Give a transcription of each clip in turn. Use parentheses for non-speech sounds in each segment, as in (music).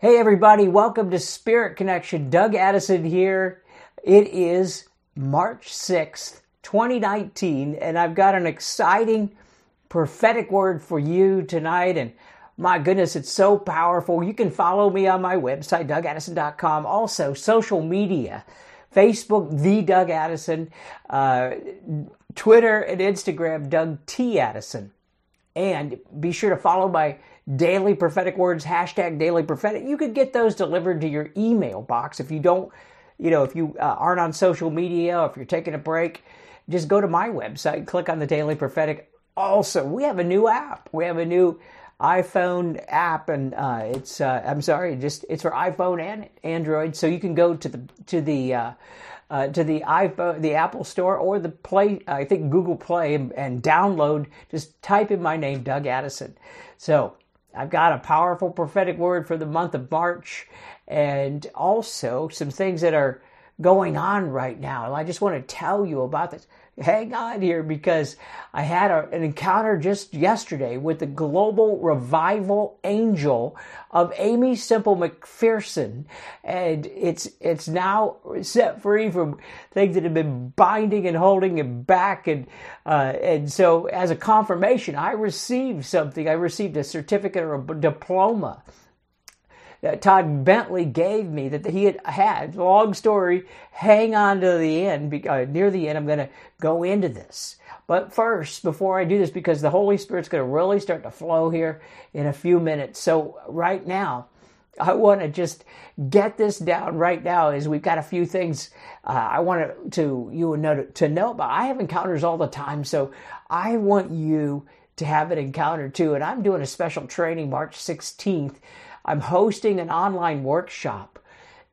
Hey, everybody, welcome to Spirit Connection. Doug Addison here. It is March 6th, 2019, and I've got an exciting prophetic word for you tonight. And my goodness, it's so powerful. You can follow me on my website, dougaddison.com. Also, social media Facebook, The Doug Addison, uh, Twitter and Instagram, Doug T. Addison. And be sure to follow my daily prophetic words, hashtag daily prophetic. You could get those delivered to your email box if you don't, you know, if you uh, aren't on social media, if you're taking a break, just go to my website, click on the daily prophetic. Also, we have a new app. We have a new iPhone app, and uh, it's uh, I'm sorry, just it's for iPhone and Android. So you can go to the to the uh, uh, to the iPhone, the Apple Store, or the Play, I think Google Play, and, and download. Just type in my name, Doug Addison. So I've got a powerful prophetic word for the month of March and also some things that are going on right now. And I just want to tell you about this hang on here because I had a, an encounter just yesterday with the global revival angel of Aimee Semple McPherson, and it's it's now set free from things that have been binding and holding it back, and uh, and so as a confirmation, I received something. I received a certificate or a diploma that Todd Bentley gave me that he had had. Long story, hang on to the end. Uh, near the end, I'm going to go into this. But first, before I do this, because the Holy Spirit's going to really start to flow here in a few minutes. So, right now, I want to just get this down right now. Is we've got a few things uh, I want to you know to know about. I have encounters all the time, so I want you to have an encounter too. And I'm doing a special training March 16th I'm hosting an online workshop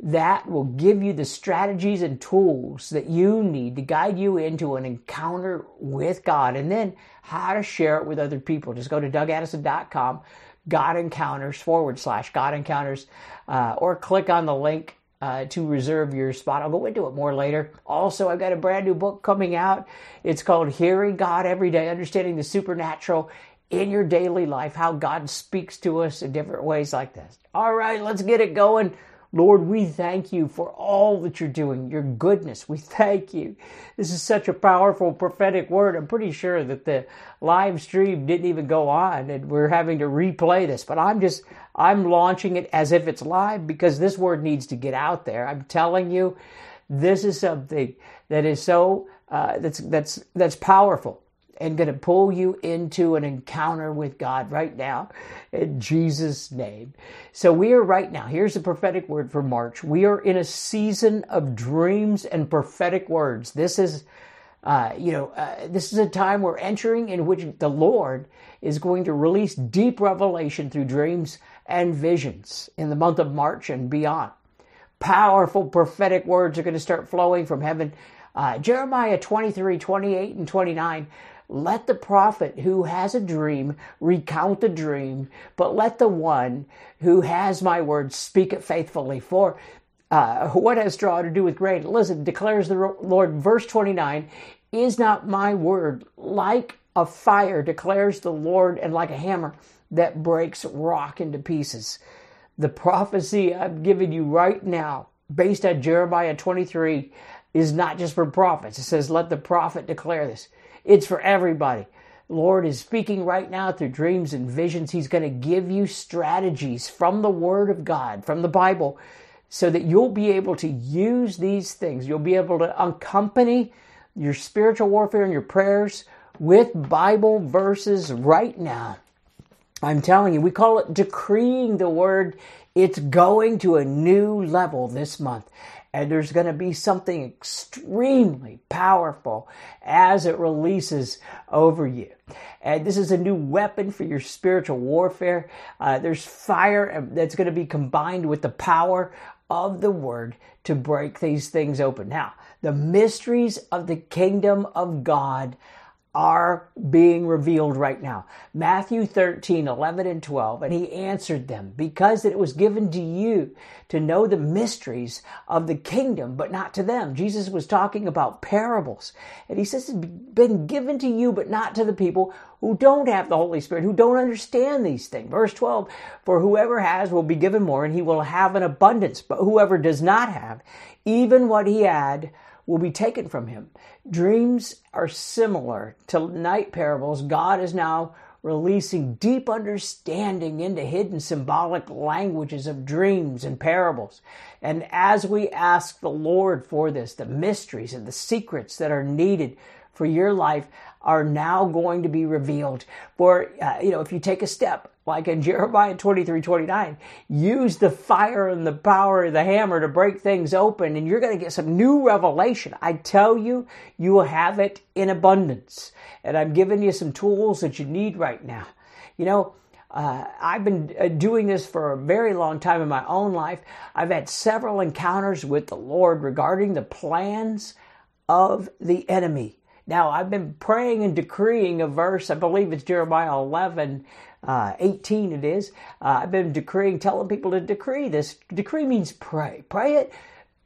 that will give you the strategies and tools that you need to guide you into an encounter with God and then how to share it with other people. Just go to dougaddison.com, God Encounters forward slash God Encounters, uh, or click on the link uh, to reserve your spot. I'll go into it more later. Also, I've got a brand new book coming out. It's called Hearing God Every Day Understanding the Supernatural in your daily life, how God speaks to us in different ways like this. All right, let's get it going. Lord, we thank you for all that you're doing, your goodness. We thank you. This is such a powerful prophetic word. I'm pretty sure that the live stream didn't even go on and we're having to replay this, but I'm just, I'm launching it as if it's live because this word needs to get out there. I'm telling you, this is something that is so, uh, that's, that's, that's powerful and going to pull you into an encounter with God right now in Jesus' name. So we are right now, here's a prophetic word for March. We are in a season of dreams and prophetic words. This is, uh, you know, uh, this is a time we're entering in which the Lord is going to release deep revelation through dreams and visions in the month of March and beyond. Powerful prophetic words are going to start flowing from heaven. Uh, Jeremiah 23, 28, and 29 let the prophet who has a dream recount the dream, but let the one who has my word speak it faithfully. For uh, what has straw to do with grain? Listen, declares the Lord, verse 29 Is not my word like a fire, declares the Lord, and like a hammer that breaks rock into pieces? The prophecy I'm giving you right now, based on Jeremiah 23, is not just for prophets. It says, Let the prophet declare this. It's for everybody. Lord is speaking right now through dreams and visions. He's going to give you strategies from the Word of God, from the Bible, so that you'll be able to use these things. You'll be able to accompany your spiritual warfare and your prayers with Bible verses right now. I'm telling you, we call it decreeing the Word. It's going to a new level this month and there's going to be something extremely powerful as it releases over you. And this is a new weapon for your spiritual warfare. Uh, there's fire that's going to be combined with the power of the word to break these things open. Now, the mysteries of the kingdom of God are being revealed right now. Matthew 13, 11 and 12. And he answered them, because it was given to you to know the mysteries of the kingdom, but not to them. Jesus was talking about parables. And he says it's been given to you, but not to the people who don't have the Holy Spirit, who don't understand these things. Verse 12, for whoever has will be given more and he will have an abundance, but whoever does not have, even what he had, will be taken from him. Dreams are similar to night parables. God is now releasing deep understanding into hidden symbolic languages of dreams and parables. And as we ask the Lord for this, the mysteries and the secrets that are needed for your life are now going to be revealed. For, uh, you know, if you take a step, like in Jeremiah 23 29, use the fire and the power of the hammer to break things open, and you're going to get some new revelation. I tell you, you will have it in abundance. And I'm giving you some tools that you need right now. You know, uh, I've been uh, doing this for a very long time in my own life. I've had several encounters with the Lord regarding the plans of the enemy. Now, I've been praying and decreeing a verse, I believe it's Jeremiah 11, uh, 18 it is. Uh, I've been decreeing, telling people to decree this. Decree means pray. Pray it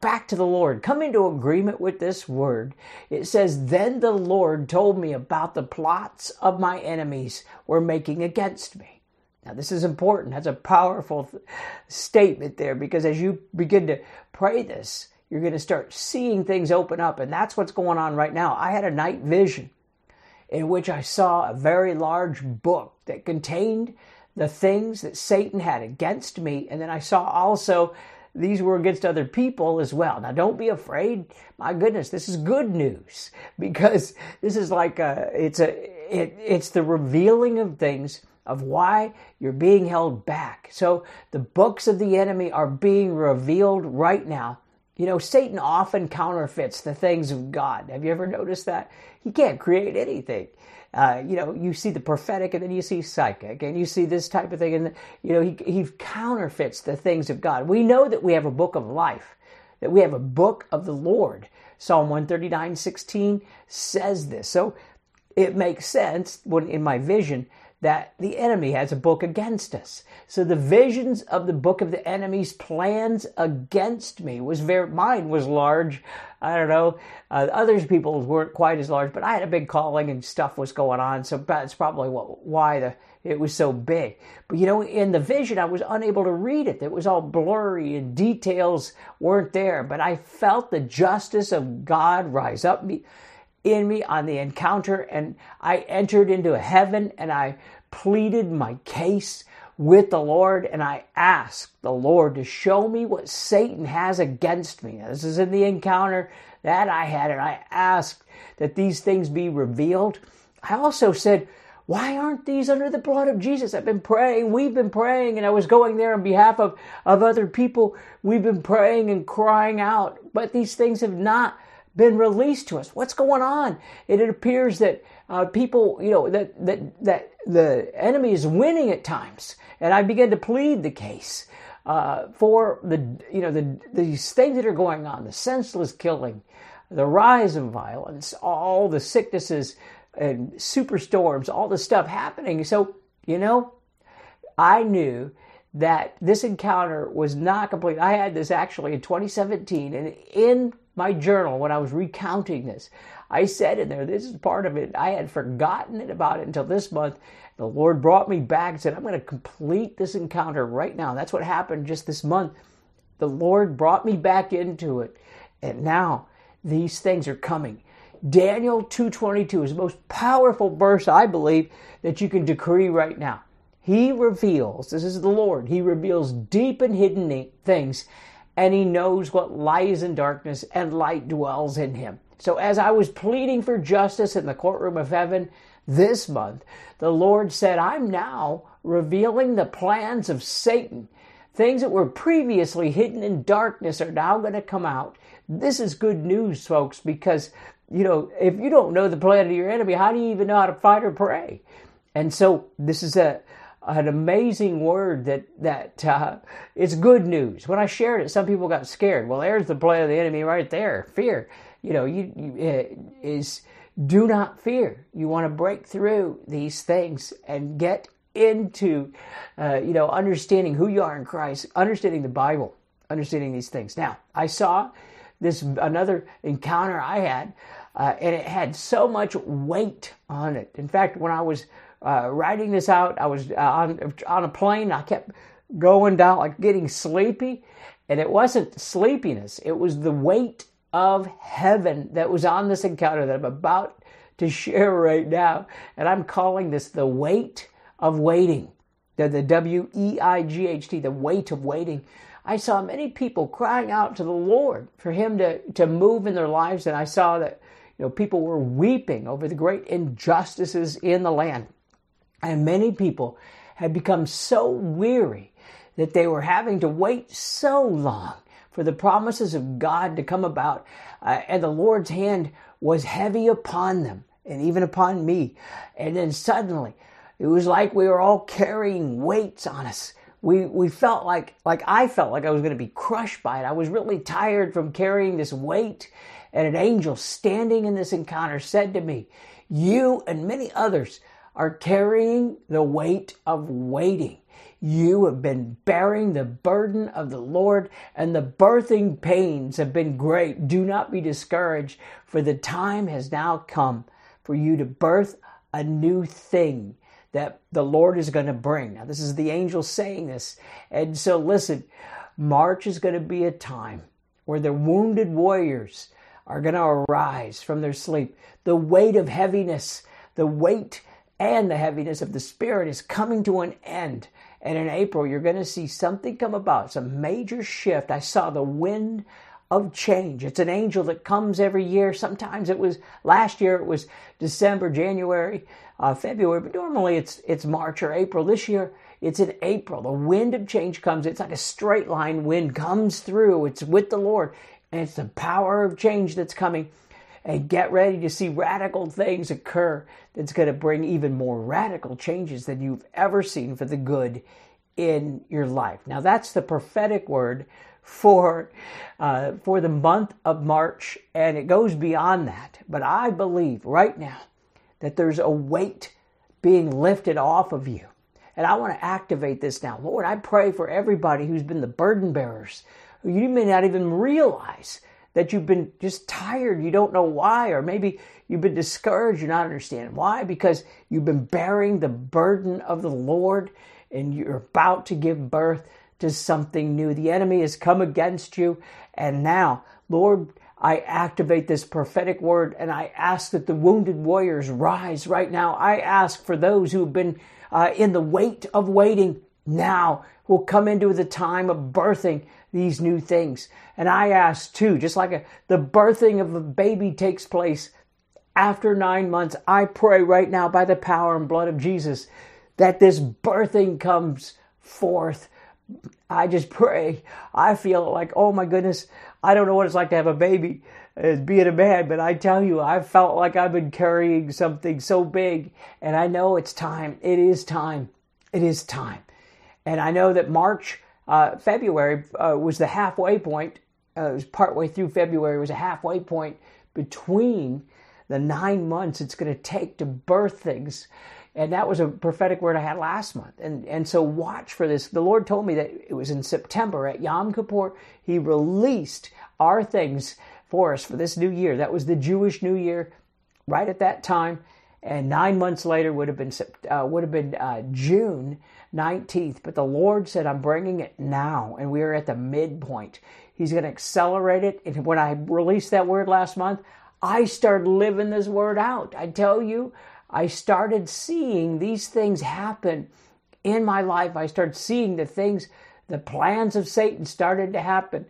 back to the Lord. Come into agreement with this word. It says, Then the Lord told me about the plots of my enemies were making against me. Now, this is important. That's a powerful th- statement there because as you begin to pray this, you're going to start seeing things open up. And that's what's going on right now. I had a night vision in which I saw a very large book that contained the things that Satan had against me. And then I saw also these were against other people as well. Now, don't be afraid. My goodness, this is good news (laughs) because this is like a, it's a, it, it's the revealing of things of why you're being held back. So the books of the enemy are being revealed right now you know, Satan often counterfeits the things of God. Have you ever noticed that? He can't create anything. Uh, you know, you see the prophetic and then you see psychic and you see this type of thing. And, you know, he, he counterfeits the things of God. We know that we have a book of life, that we have a book of the Lord. Psalm 139 16 says this. So it makes sense when in my vision that the enemy has a book against us. So the visions of the book of the enemy's plans against me was very, mine was large. I don't know. Uh, others people's weren't quite as large, but I had a big calling and stuff was going on. So that's probably what, why the, it was so big. But you know, in the vision, I was unable to read it. It was all blurry and details weren't there, but I felt the justice of God rise up me in me on the encounter and I entered into heaven and I pleaded my case with the Lord and I asked the Lord to show me what Satan has against me. This is in the encounter that I had and I asked that these things be revealed. I also said, why aren't these under the blood of Jesus? I've been praying, we've been praying, and I was going there on behalf of, of other people. We've been praying and crying out, but these things have not been released to us. What's going on? It, it appears that uh, people, you know, that, that, that the enemy is winning at times. And I began to plead the case uh, for the, you know, the, these things that are going on, the senseless killing, the rise of violence, all the sicknesses and superstorms, all the stuff happening. So, you know, I knew that this encounter was not complete. I had this actually in 2017, and in my journal when I was recounting this. I said in there, this is part of it. I had forgotten it about it until this month. The Lord brought me back and said, I'm going to complete this encounter right now. That's what happened just this month. The Lord brought me back into it. And now these things are coming. Daniel 2:22 is the most powerful verse I believe that you can decree right now. He reveals, this is the Lord, he reveals deep and hidden things and he knows what lies in darkness, and light dwells in him. So, as I was pleading for justice in the courtroom of heaven this month, the Lord said, I'm now revealing the plans of Satan. Things that were previously hidden in darkness are now going to come out. This is good news, folks, because, you know, if you don't know the plan of your enemy, how do you even know how to fight or pray? And so, this is a, an amazing word that that uh, it's good news. When I shared it, some people got scared. Well, there's the play of the enemy right there. Fear. You know, you, you uh, is do not fear. You want to break through these things and get into, uh, you know, understanding who you are in Christ, understanding the Bible, understanding these things. Now, I saw this another encounter I had, uh, and it had so much weight on it. In fact, when I was uh, writing this out, I was uh, on on a plane. I kept going down, like getting sleepy, and it wasn't sleepiness. It was the weight of heaven that was on this encounter that I'm about to share (laughs) right now. And I'm calling this the weight of waiting. The, the W E I G H T, the weight of waiting. I saw many people crying out to the Lord for Him to, to move in their lives, and I saw that you know people were weeping over the great injustices in the land. And many people had become so weary that they were having to wait so long for the promises of God to come about, uh, and the Lord's hand was heavy upon them and even upon me. And then suddenly, it was like we were all carrying weights on us. We, we felt like, like I felt like I was going to be crushed by it. I was really tired from carrying this weight. And an angel standing in this encounter said to me, You and many others are carrying the weight of waiting. You have been bearing the burden of the Lord, and the birthing pains have been great. Do not be discouraged, for the time has now come for you to birth a new thing that the Lord is going to bring. Now, this is the angel saying this. And so, listen, March is going to be a time where the wounded warriors are going to arise from their sleep. The weight of heaviness, the weight and the heaviness of the Spirit is coming to an end. And in April, you're going to see something come about, some major shift. I saw the wind of change. It's an angel that comes every year. Sometimes it was last year, it was December, January, uh, February, but normally it's, it's March or April. This year, it's in April. The wind of change comes. It's like a straight line wind comes through. It's with the Lord. And it's the power of change that's coming and get ready to see radical things occur that's going to bring even more radical changes than you've ever seen for the good in your life. Now, that's the prophetic word for uh, for the month of March, and it goes beyond that. But I believe right now that there's a weight being lifted off of you. And I want to activate this now. Lord, I pray for everybody who's been the burden bearers. You may not even realize that you've been just tired, you don't know why, or maybe you've been discouraged, you're not understanding why, because you've been bearing the burden of the Lord and you're about to give birth to something new. The enemy has come against you, and now, Lord, I activate this prophetic word and I ask that the wounded warriors rise right now. I ask for those who have been uh, in the weight of waiting now we'll come into the time of birthing these new things. And I ask too, just like a, the birthing of a baby takes place after nine months, I pray right now by the power and blood of Jesus that this birthing comes forth. I just pray. I feel like, oh my goodness, I don't know what it's like to have a baby as being a man, but I tell you, I felt like I've been carrying something so big, and I know it's time. It is time. It is time. And I know that March uh, February uh, was the halfway point. Uh, it was partway through February was a halfway point between the nine months it's going to take to birth things. And that was a prophetic word I had last month. And, and so watch for this. The Lord told me that it was in September at Yom Kippur. He released our things for us for this new year. That was the Jewish New Year right at that time. And nine months later would have been, uh, would have been uh, June 19th. But the Lord said, I'm bringing it now. And we are at the midpoint. He's going to accelerate it. And when I released that word last month, I started living this word out. I tell you, I started seeing these things happen in my life. I started seeing the things, the plans of Satan started to happen.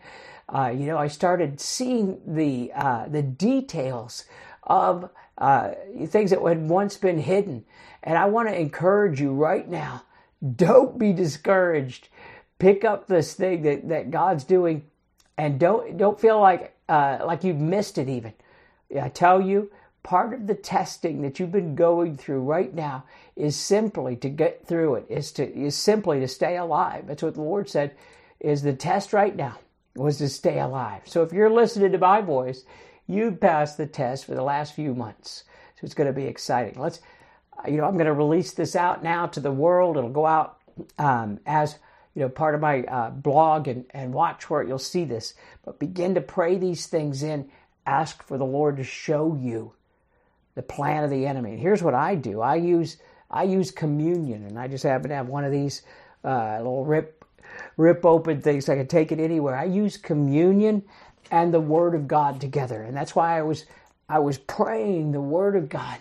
Uh, you know, I started seeing the uh, the details of uh, things that had once been hidden. And I want to encourage you right now don't be discouraged. Pick up this thing that, that God's doing and don't don't feel like uh, like you've missed it even. I tell you, part of the testing that you've been going through right now is simply to get through it, is to is simply to stay alive. That's what the Lord said is the test right now was to stay alive. So if you're listening to my voice, you've passed the test for the last few months. So it's going to be exciting. Let's, you know, I'm going to release this out now to the world. It'll go out um, as you know part of my uh, blog and, and watch where you'll see this. But begin to pray these things in. Ask for the Lord to show you the plan of the enemy. And here's what I do. I use I use communion, and I just happen to have one of these uh, little rip rip open things. I can take it anywhere. I use communion and the Word of God together, and that's why I was I was praying the Word of God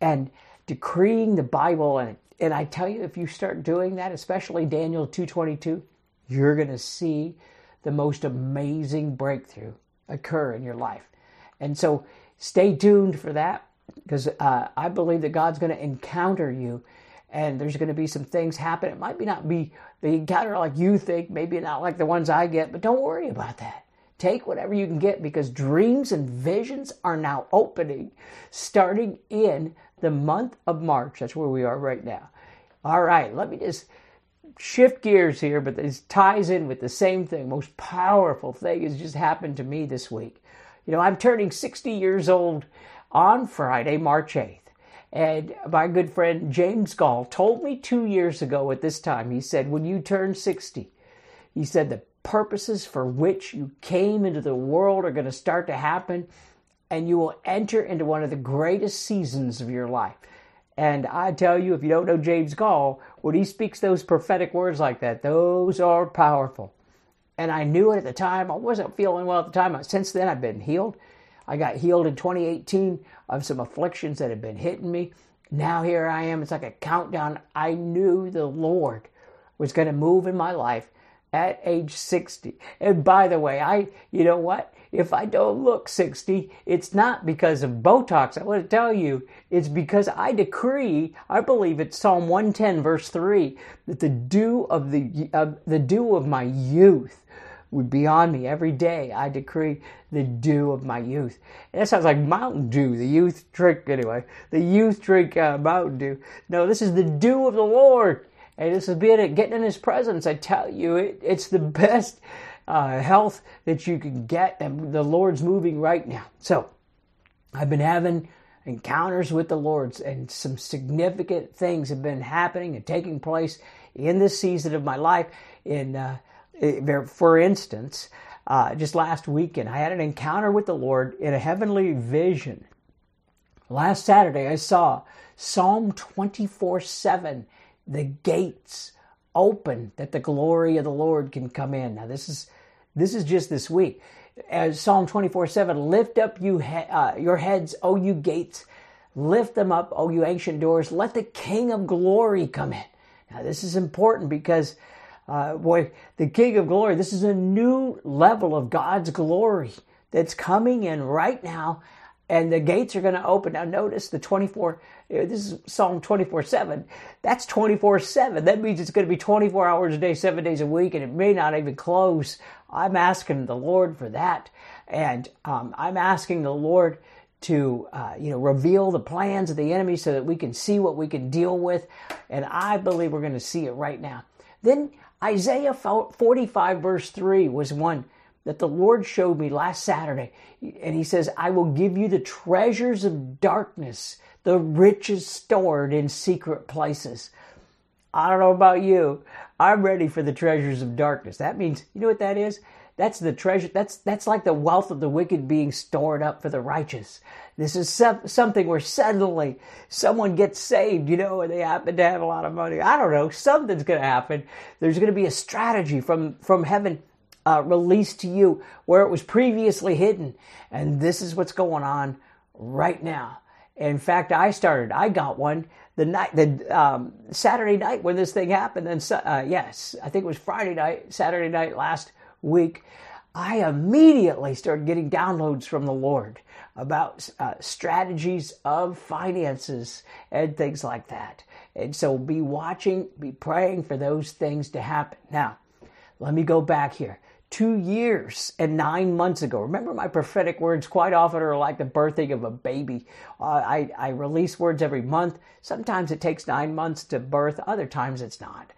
and decreeing the Bible. And and I tell you, if you start doing that, especially Daniel two twenty two, you're going to see the most amazing breakthrough occur in your life. And so, stay tuned for that because uh, I believe that God's going to encounter you and there's going to be some things happen. It might be not be the encounter like you think, maybe not like the ones I get, but don't worry about that. Take whatever you can get because dreams and visions are now opening starting in the month of March. That's where we are right now. All right, let me just shift gears here, but this ties in with the same thing. Most powerful thing has just happened to me this week. You know, I'm turning 60 years old on Friday, March 8th. And my good friend James Goll told me two years ago at this time, he said, when you turn 60, he said, the purposes for which you came into the world are going to start to happen, and you will enter into one of the greatest seasons of your life. And I tell you, if you don't know James Goll, when he speaks those prophetic words like that, those are powerful. And I knew it at the time. I wasn't feeling well at the time. Since then, I've been healed. I got healed in 2018 of some afflictions that had been hitting me. Now here I am. It's like a countdown. I knew the Lord was going to move in my life at age 60. And by the way, I, you know what? If I don't look 60, it's not because of Botox. I want to tell you, it's because I decree, I believe it's Psalm 110 verse 3, that the dew of the, uh, the dew of my youth would be on me every day. I decree the dew of my youth. That sounds like Mountain Dew, the youth drink anyway. The youth drink uh, Mountain Dew. No, this is the dew of the Lord. And this is being getting in His presence. I tell you, it, it's the (laughs) best uh, health that you can get, and the Lord's moving right now. So, I've been having encounters with the Lord, and some significant things have been happening and taking place in this season of my life. In uh, for instance, uh, just last weekend, I had an encounter with the Lord in a heavenly vision. Last Saturday, I saw Psalm 24 7, the gates open that the glory of the Lord can come in. Now, this is this is just this week. As Psalm 24 7, lift up you he- uh, your heads, O you gates, lift them up, O you ancient doors, let the King of glory come in. Now, this is important because uh, boy, the King of Glory, this is a new level of God's glory that's coming in right now, and the gates are going to open. Now, notice the 24, uh, this is Psalm 24 7. That's 24 7. That means it's going to be 24 hours a day, seven days a week, and it may not even close. I'm asking the Lord for that. And um, I'm asking the Lord to uh, you know reveal the plans of the enemy so that we can see what we can deal with and i believe we're going to see it right now then Isaiah 45, verse 3 was one that the Lord showed me last Saturday. And He says, I will give you the treasures of darkness, the riches stored in secret places. I don't know about you. I'm ready for the treasures of darkness. That means, you know what that is? That's the treasure. That's that's like the wealth of the wicked being stored up for the righteous. This is something where suddenly someone gets saved, you know, and they happen to have a lot of money. I don't know. Something's going to happen. There's going to be a strategy from from heaven uh, released to you where it was previously hidden, and this is what's going on right now. In fact, I started. I got one the night, the um, Saturday night when this thing happened. And uh, yes, I think it was Friday night, Saturday night last week, I immediately started getting downloads from the Lord about uh, strategies of finances and things like that. And so be watching, be praying for those things to happen. Now, let me go back here. Two years and nine months ago. Remember, my prophetic words quite often are like the birthing of a baby. Uh, I, I release words every month. Sometimes it takes nine months to birth, other times it's not.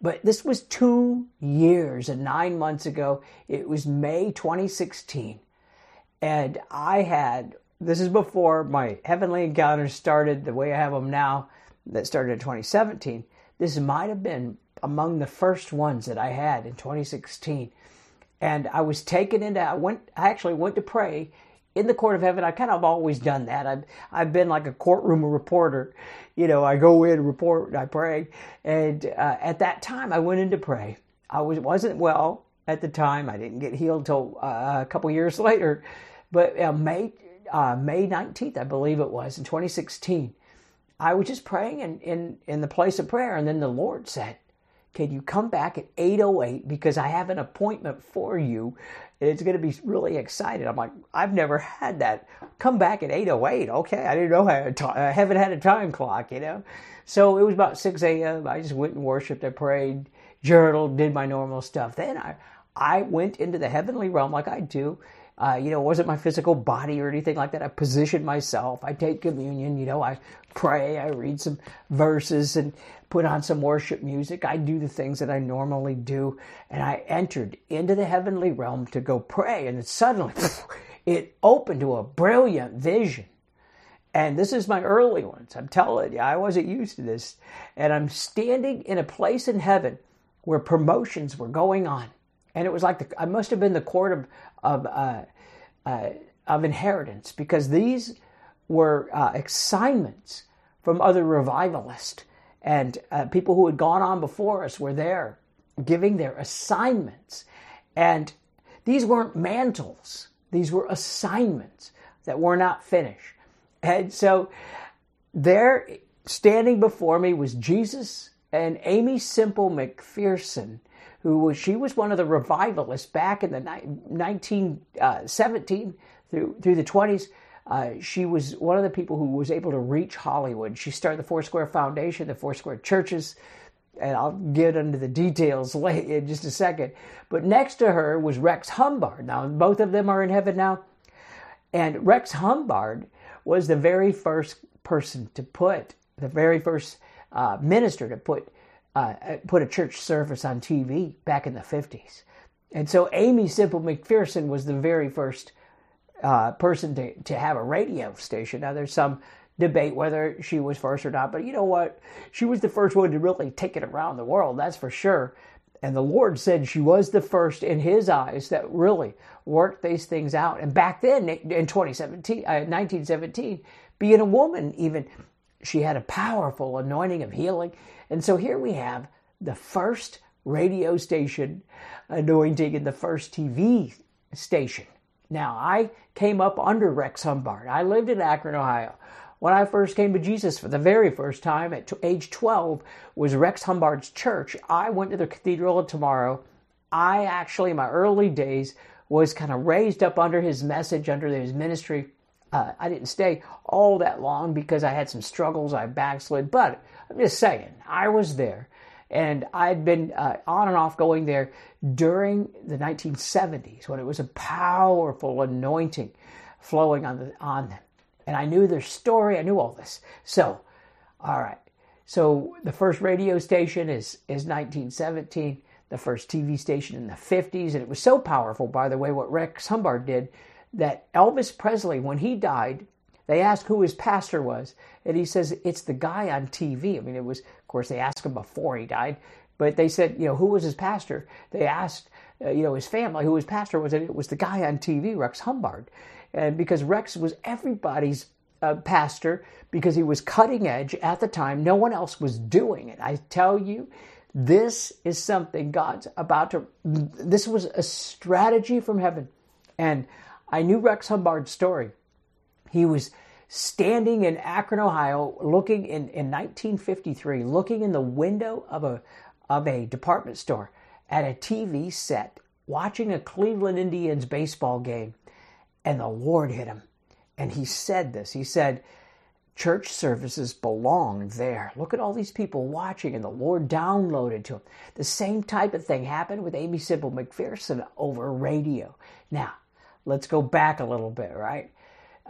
But this was two years and nine months ago. It was May 2016. And I had this is before my heavenly encounters started the way I have them now, that started in 2017. This might have been among the first ones that I had in 2016. And I was taken into, I went, I actually went to pray in the court of heaven. I kind of always done that. I've, I've been like a courtroom reporter. You know, I go in, report, I pray. And uh, at that time, I went in to pray. I was, wasn't well at the time. I didn't get healed till uh, a couple years (laughs) later. But uh, May, uh, May 19th, I believe it was, in 2016, I was just praying in, in, in the place of prayer. And then the Lord said, can you come back at 808 because I have an appointment for you and it's going to be really excited. I'm like, I've never had that. Come back at 808. Okay. I didn't know I, haven't had a time clock, you know? So it was about 6 a.m. I just went and worshiped. I prayed, journaled, did my normal stuff. Then I, I went into the heavenly realm like I do uh, you know, it wasn't my physical body or anything like that. I positioned myself. I take communion. You know, I pray. I read some verses and put on some worship music. I do the things that I normally do. And I entered into the heavenly realm to go pray. And suddenly it opened to a brilliant vision. And this is my early ones. I'm telling you, I wasn't used to this. And I'm standing in a place in heaven where promotions were going on and it was like the, I must have been the court of of uh, uh, of inheritance because these were uh, assignments from other revivalists and uh, people who had gone on before us were there giving their assignments. And these weren't mantles. These were assignments that were not finished. And so there standing before me was jesus and Aimee Semple McPherson who was she was one of the revivalists back in the 1917 uh, through through the 20s. Uh, she was one of the people who was able to reach Hollywood. She started the Foursquare Foundation, the Foursquare Churches, and I'll get into the details (laughs) in just a second. But next to her was Rex Humbard. Now, both of them are in heaven now. And Rex Humbard was the very first person to put, the very first uh, minister to put uh, put a church service on TV back in the 50s. And so Aimee Semple McPherson was the very first uh, person to, to have a radio station. Now, there's some debate whether she was first or not, but you know what? She was the first one to really take it around the world, that's for sure. And the Lord said she was the first in His eyes that really worked these things out. And back then, in 2017, uh, 1917, being a woman, even she had a powerful anointing of healing. And so here we have the first radio station anointing and the first TV station. Now, I came up under Rex Humbard. I lived in Akron, Ohio. When I first came to Jesus for the very first time at age 12 was Rex Humbard's church. I went to the Cathedral of Tomorrow. I actually, in my early days, was kind of raised up under his message, under his ministry. Uh, I didn't stay all that long because I had some struggles. I backslid, but I'm just saying, I was there. And I'd been uh, on and off going there during the 1970s when it was a powerful anointing flowing on, the, on them. And I knew their story, I knew all this. So, all right. So the first radio station is, is 1917, the first TV station in the 50s. And it was so powerful, by the way, what Rex Humbard did that Elvis Presley, when he died, they asked who his pastor was, and he says it's the guy on TV. I mean, it was, course, they asked him before he died, but they said, you know, who was his pastor? They asked, uh, you know, his family who his pastor was, it was the guy on TV, Rex Humbard, and because Rex was everybody's uh, pastor because he was cutting edge at the time, no one else was doing it. I tell you, this is something God's about to. This was a strategy from heaven, and I knew Rex Humbard's story. He was standing in Akron, Ohio, looking in, in 1953, looking in the window of a, of a department store at a TV set, watching a Cleveland Indians baseball game, and the Lord hit him. And he said this He said, Church services belong there. Look at all these people watching, and the Lord downloaded to him. The same type of thing happened with Aimee Semple McPherson over radio. Now, let's go back a little bit, right?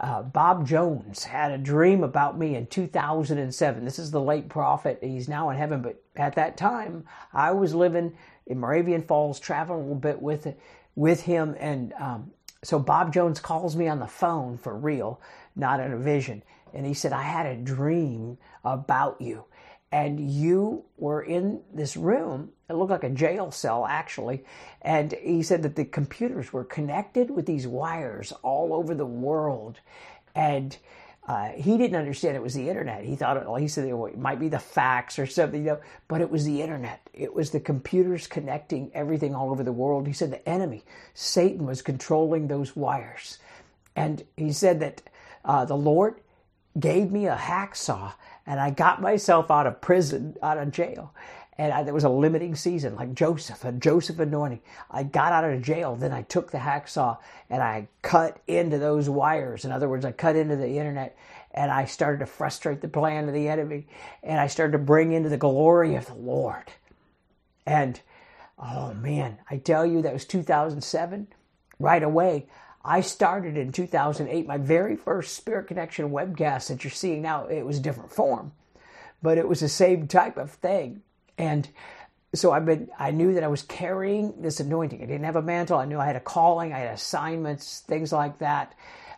Uh, Bob Jones had a dream about me in 2007. This is the late prophet. He's now in heaven, but at that time, I was living in Moravian Falls, traveling a little bit with with him, and um, so Bob Jones calls me on the phone for real, not in a vision. And he said, I had a dream about you. And you were in this room. It looked like a jail cell, actually. And he said that the computers were connected with these wires all over the world. And uh, he didn't understand it was the internet. He thought it, well, he said it might be the fax or something, you know, but it was the internet. It was the computers connecting everything all over the world. He said the enemy, Satan, was controlling those wires. And he said that uh, the Lord gave me a hacksaw and I got myself out of prison, out of jail and I, there was a limiting season, like Joseph, a Joseph anointing. I got out of jail, then I took the hacksaw and I cut into those wires. In other words, I cut into the internet and I started to frustrate the plan of the enemy and I started to bring into the glory of the Lord. And oh man, I tell you, that was 2007. Right away, I started in 2008, my very first Spirit Connection webcast that you're seeing now. It was a different form, but it was the same type of thing. And so I've been, I knew that I was carrying this anointing. I didn't have a mantle. I knew I had a calling. I had assignments, things like that.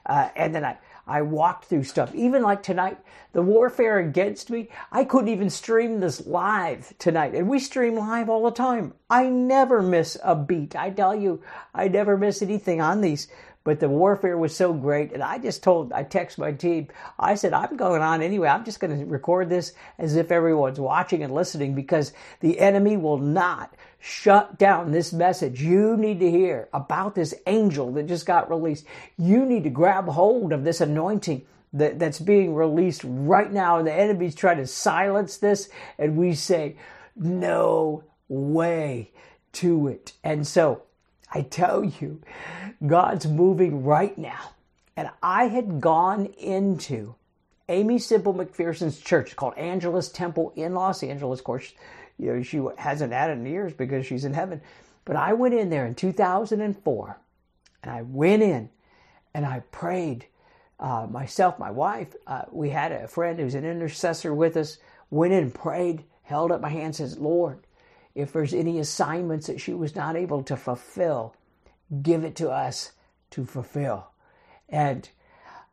Uh, and then I, I walked through stuff. Even like tonight, the warfare against me, I couldn't even stream this live tonight. And we stream live all the time. I never miss a beat. I tell you, I never miss anything on these but the warfare was so great. And I just told, I text my team, I said, I'm going on anyway. I'm just going to record this as if everyone's watching and listening because the enemy will not shut down this message you need to hear about this angel that just got released. You need to grab hold of this anointing that, that's being released right now. And the enemy's trying to silence this. And we say, no way to it. And so I tell you, God's moving right now. And I had gone into Aimee Semple McPherson's church called Angelus Temple in Los Angeles. Of course, you know, she hasn't had it in years because she's in heaven. But I went in there in 2004 and I went in and I prayed. Uh, myself, my wife, uh, we had a friend who's an intercessor with us, went in and prayed, held up my hand, says, Lord, if there's any assignments that she was not able to fulfill, give it to us to fulfill. And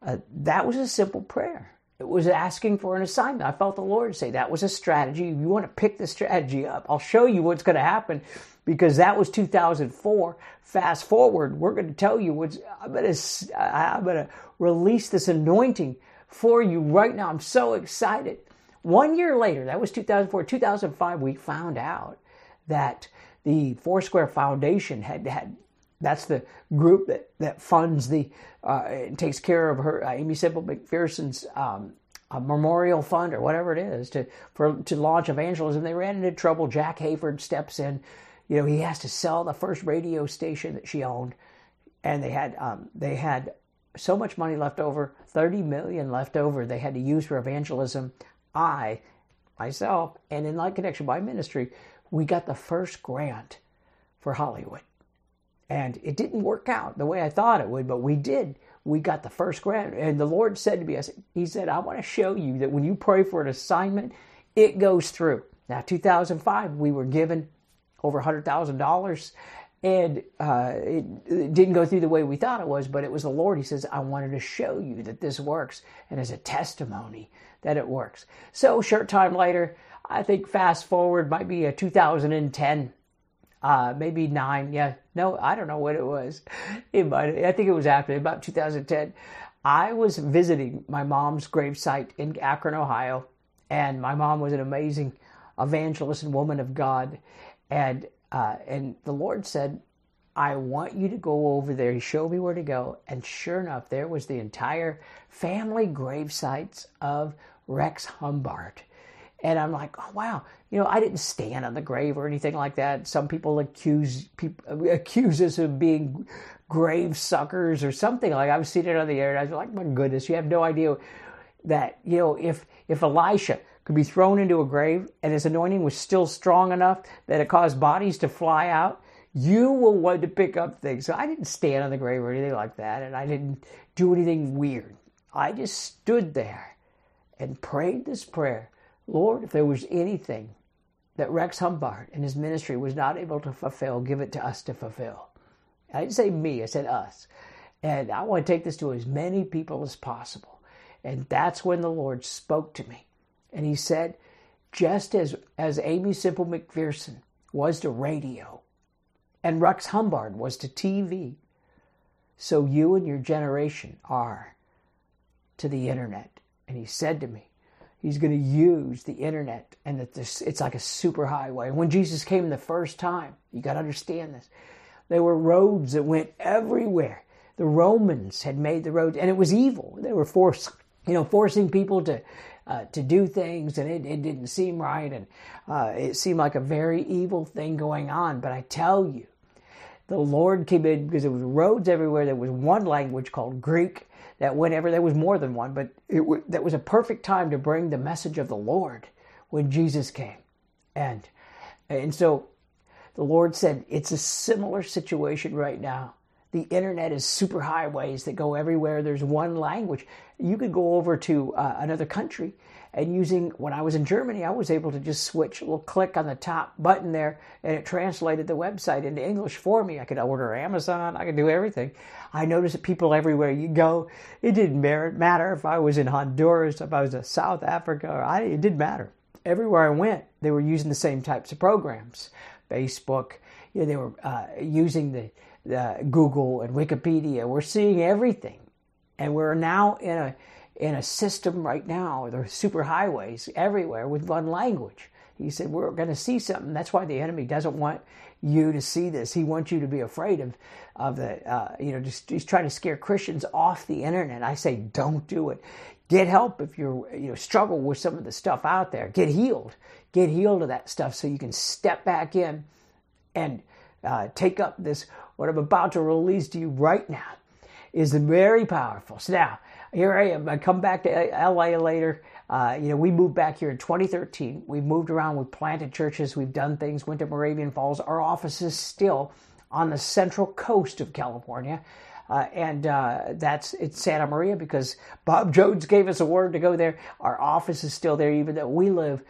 uh, that was a simple prayer. It was asking for an assignment. I felt the Lord say that was a strategy. You want to pick the strategy up. I'll show you what's going to happen because that was 2004. Fast forward, we're going to tell you what's, I'm going to, I'm going to release this anointing for you right now. I'm so excited. One year later, that was 2004, 2005, we found out that the Foursquare Foundation had had that's the group that, that funds the uh, takes care of her uh, Aimee Semple McPherson's um, memorial fund or whatever it is to for to launch evangelism. They ran into trouble. Jack Hayford steps in. You know he has to sell the first radio station that she owned, and they had um, they had so much money left over, thirty million left over. They had to use for evangelism. I myself and in Light Connection by Ministry we got the first grant for Hollywood. And it didn't work out the way I thought it would, but we did. We got the first grant. And the Lord said to me, said, He said, I want to show you that when you pray for an assignment, it goes through. Now, 2005, we were given over $100,000 and uh, it, it, didn't go through the way we thought it was, but it was the Lord. He says, I wanted to show you that this works and as a testimony that it works. So, short time later, I think fast forward might be a 2010, uh, maybe nine. Yeah, no, I don't know what it was. It might. I think it was after about 2010. I was visiting my mom's gravesite in Akron, Ohio, and my mom was an amazing evangelist and woman of God, and uh, and the Lord said, I want you to go over there. He showed me where to go. And sure enough, there was the entire family grave sites of Rex Humbard. And I'm like, oh wow, you know, I didn't stand on the grave or anything like that. Some people accuse people accuse us of being grave suckers or something like. I was seated on the air, and I was like, my goodness, you have no idea that you know if if Elisha could be thrown into a grave and his anointing was still strong enough that it caused bodies to fly out, you will want to pick up things. So I didn't stand on the grave or anything like that, and I didn't do anything weird. I just stood there and prayed this prayer Lord, if there was anything that Rex Humbard and his ministry was not able to fulfill, give it to us to fulfill. I didn't say me, I said us. And I want to take this to as many people as possible. And that's when the Lord spoke to me. And he said, just as, as Aimee Semple McPherson was to radio and Rex Humbard was to TV, so you and your generation are to the internet. And he said to me, he's going to use the internet and that this, it's like a super highway. When Jesus came the first time, you got to understand this. There were roads that went everywhere. The Romans had made the roads, and it was evil. They were forced, you know, forcing people to uh, to do things, and it, it didn't seem right, and uh, it seemed like a very evil thing going on. But I tell you, the Lord came in because there was roads everywhere. There was one language called Greek that whenever there was more than one, but it, that was a perfect time to bring the message of the Lord when Jesus came, and and so the Lord said it's a similar situation right now. The internet is super highways that go everywhere. There's one language. You could go over to uh, another country and using, when I was in Germany, I was able to just switch a little click on the top button there and it translated the website into English for me. I could order Amazon. I could do everything. I noticed that people everywhere you go, it didn't matter if I was in Honduras, if I was in South Africa, I, it didn't matter. Everywhere I went, they were using the same types of programs. Facebook, you know, they were uh, using the Google and Wikipedia. We're seeing everything, and we're now in a in a system right now. There are superhighways everywhere with one language. He said we're going to see something. That's why the enemy doesn't want you to see this. He wants you to be afraid of of the uh, you know just he's trying to scare Christians off the internet. I say don't do it. Get help if you're you know struggle with some of the stuff out there. Get healed. Get healed of that stuff so you can step back in and uh, take up this what I'm about to release to you right now is very powerful. So now, here I am. I come back to LA later. Uh, you know, we moved back here in 2013. We've moved around. We've planted churches. We've done things. Went to Moravian Falls. Our office is still on the central coast of California. Uh, and uh, that's it's Santa Maria because Bob (laughs) Jones gave us a word to go there. Our office is still there, even though we live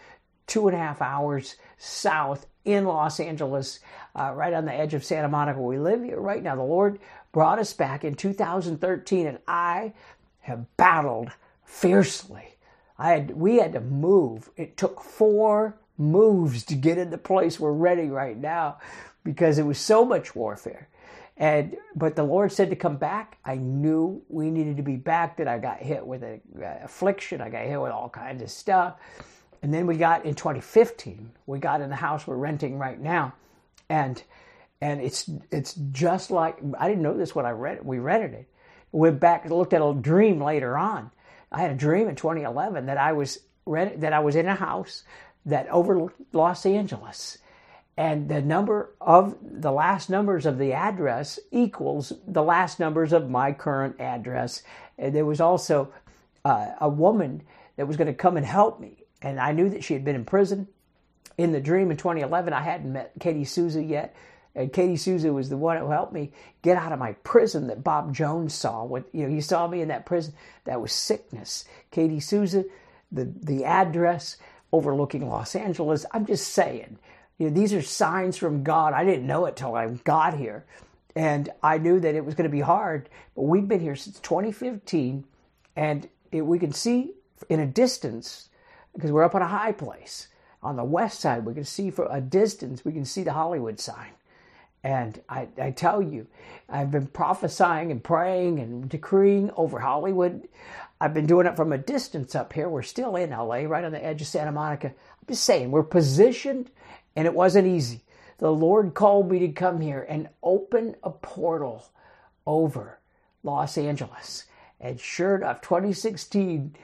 two and a half hours south in Los Angeles, uh, right on the edge of Santa Monica. We live here right now. The Lord brought us back in 2013, and I have battled fiercely. I had we had to move. It took four moves to get in the place we're ready right now because it was so much warfare. And but the Lord said to come back. I knew we needed to be back. That I got hit with an uh, affliction. I got hit with all kinds of stuff. And then we got in 2015, we got in the house we're renting right now. And and it's it's just like I didn't know this when I read it. We read it. Went back and looked at a dream later on. I had a dream in 2011 that I was that I was in a house that overlooked Los Angeles, and the number of the last numbers of the address equals the last numbers of my current address. And there was also uh, a woman that was going to come and help me and I knew that she had been in prison. In the dream in 2011, I hadn't met Katie Souza yet. And Katie Souza was the one who helped me get out of my prison that Bob Jones saw. What you know, he saw me in that prison. That was sickness. Katie Souza, the the address overlooking Los Angeles. I'm just saying, you know, these are signs from God. I didn't know it till I got here, and I knew that it was going to be hard. But we've been here since 2015, and it, we can see in a distance because we're up on a high place. On the west side, we can see for a distance, we can see the Hollywood sign. And I, I tell you, I've been prophesying and praying and decreeing over Hollywood. I've been doing it from a distance up here. We're still in LA, right on the edge of Santa Monica. I'm just saying, we're positioned, and it wasn't easy. The Lord called me to come here and open a portal over Los Angeles. And sure enough, 2016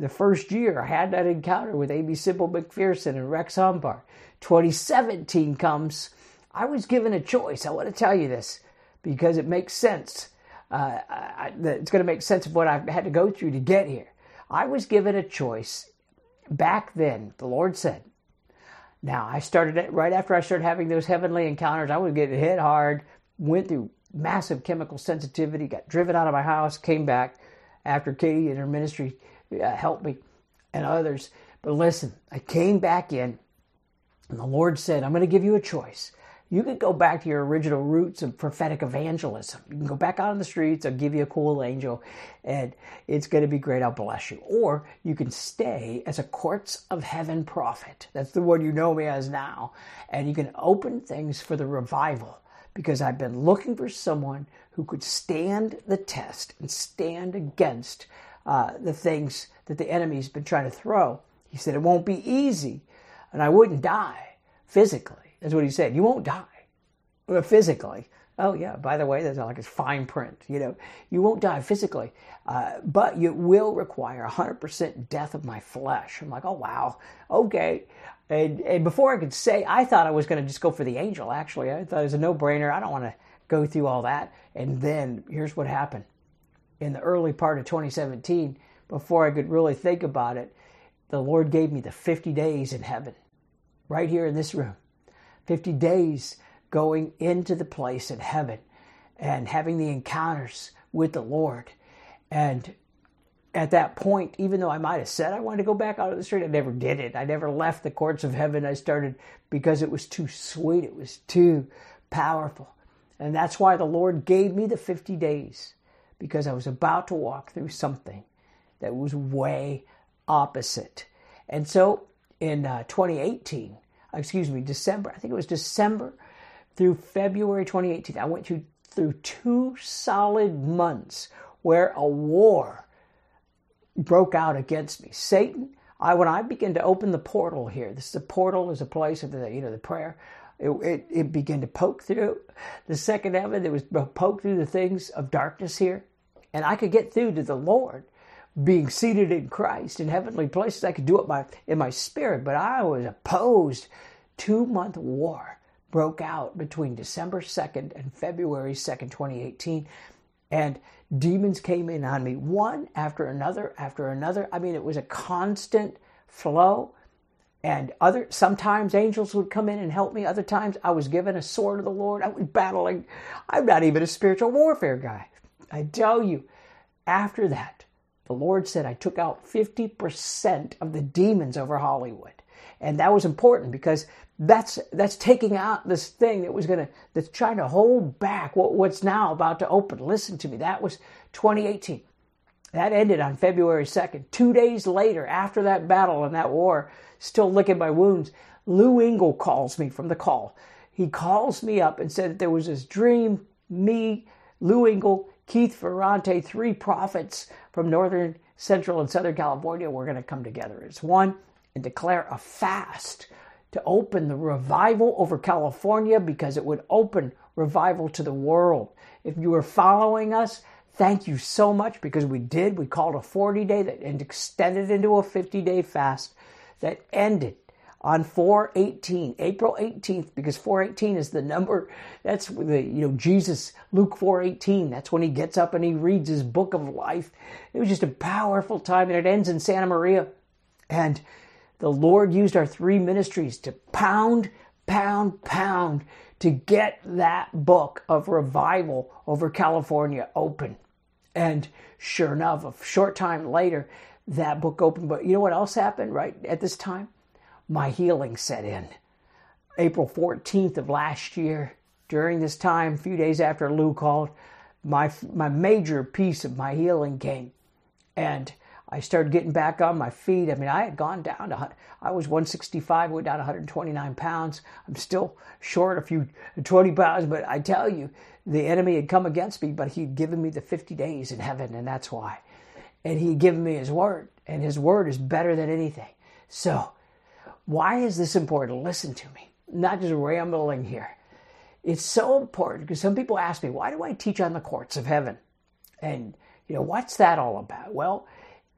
the first year I had that encounter with Aimee Semple McPherson and Rex Humbard. 2017 comes. I was given a choice. I want to tell you this because it makes sense. Uh, I, it's going to make sense of what I've had to go through to get here. I was given a choice back then. The Lord said, now I started it right after I started having those heavenly encounters. I was getting hit hard, went through massive chemical sensitivity, got driven out of my house, came back after Katie and her ministry uh, help me, and others. But listen, I came back in, and the Lord said, I'm going to give you a choice. You could go back to your original roots of prophetic evangelism. You can go back out on the streets. I'll give you a cool angel, and it's going to be great. I'll bless you. Or you can stay as a courts of heaven prophet. That's the one you know me as now. And you can open things for the revival because I've been looking for someone who could stand the test and stand against uh, the things that the enemy's been trying to throw. He said it won't be easy, and I wouldn't die physically. That's what he said. You won't die physically. Oh yeah. By the way, that's like it's fine print. You know, you won't die physically, uh, but you will require 100% death of my flesh. I'm like, oh wow, okay. And, and before I could say, I thought I was going to just go for the angel. Actually, I thought it was a no-brainer. I don't want to go through all that. And then here's what happened. In the early part of 2017, before I could really think about it, the Lord gave me the 50 days in heaven, right here in this room. 50 days going into the place in heaven and having the encounters with the Lord. And at that point, even though I might have said I wanted to go back out of the street, I never did it. I never left the courts of heaven. I started because it was too sweet, it was too powerful. And that's why the Lord gave me the 50 days, because I was about to walk through something that was way opposite. And so in uh, 2018, excuse me, December, I think it was December through February 2018, I went through, through two solid months where a war broke out against me. Satan, I when I began to open the portal here, this the portal is a place of the you know the prayer. It, it, it began to poke through. The second heaven, it was poke through the things of darkness here, and I could get through to the Lord being seated in Christ in heavenly places. I could do it by, in my spirit, but I was opposed. Two month war broke out between December 2nd and February 2nd, 2018. And demons came in on me one after another after another. I mean, it was a constant flow. And other sometimes angels would come in and help me. Other times I was given a sword of the Lord. I was battling. I'm not even a spiritual warfare guy. I tell you, after that, the Lord said I took out 50% of the demons over Hollywood. And that was important because that's that's taking out this thing that was gonna that's trying to hold back what, what's now about to open. Listen to me. That was 2018. That ended on February 2nd. Two days later, after that battle and that war, still licking my wounds, Lou Engle calls me from the call. He calls me up and said that there was this dream, me, Lou Engle, Keith Ferrante, three prophets from northern, central, and southern California were going to come together as one and declare a fast to open the revival over California because it would open revival to the world. If you were following us, thank you so much because we did. We called a 40 day that and extended into a 50 day fast that ended on 418 april 18th because 418 is the number that's the you know jesus luke 418 that's when he gets up and he reads his book of life it was just a powerful time and it ends in santa maria and the Lord used our three ministries to pound, pound, pound to get that book of revival over California open. And sure enough, a short time later, that book opened. But you know what else happened right at this time? My healing set in. April 14th of last year, during this time, a few days after Lou called, my, my major piece of my healing came. And I started getting back on my feet. I mean, I had gone down to, I was 165, went down 129 pounds. I'm still short a few, 20 pounds, but I tell you, the enemy had come against me, but he'd given me the 50 days in heaven, and that's why. And he'd given me his word, and his word is better than anything. So, why is this important? Listen to me, not just rambling here. It's so important because some people ask me, why do I teach on the courts of heaven? And, you know, what's that all about? Well,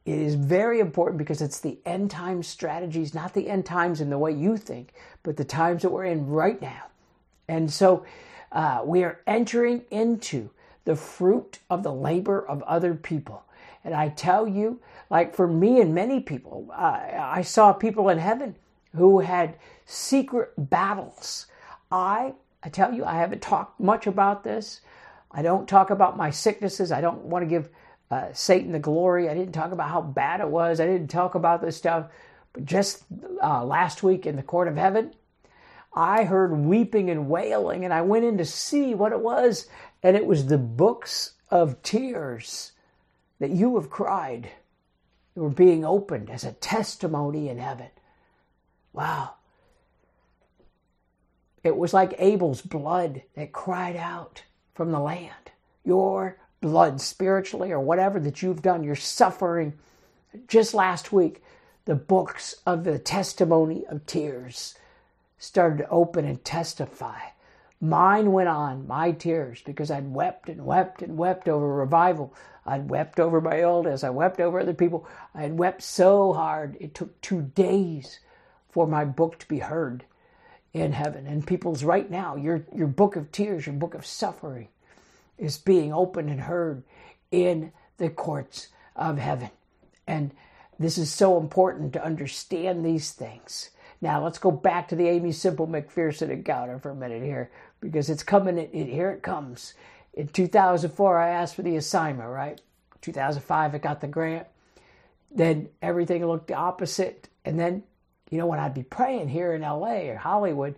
it is very important because it's the end time strategies, not the end times in the way you think, but the times that we're in right now. And so uh, we are entering into the fruit of the labor of other people. And I tell you, like for me and many people, uh, I saw people in heaven who had secret battles. I, I tell you, I haven't talked much about this. I don't talk about my sicknesses. I don't want to give uh, Satan the glory. I didn't talk about how bad it was. I didn't talk about this stuff. But just uh, last week in the court of heaven, I heard weeping and wailing, and I went in to see what it was, and it was the books of tears that you have cried were being opened as a testimony in heaven. Wow. It was like Abel's blood that cried out from the land. Your blood, spiritually or whatever that you've done, your suffering. Just last week, the books of the testimony of tears started to open and testify. Mine went on, my tears, because I'd wept and wept and wept over revival. I'd wept over my elders. I wept over other people. I had wept so hard. It took two days for my book to be heard in heaven. And people's right now, your, your book of tears, your book of suffering, is being opened and heard in the courts of heaven. And this is so important to understand these things. Now let's go back to the Aimee Semple McPherson encounter for a minute here, because it's coming. It, it, here it comes. In 2004, I asked for the assignment. Right, 2005, I got the grant. Then everything looked the opposite, and then you know when I'd be praying here in L.A. or Hollywood,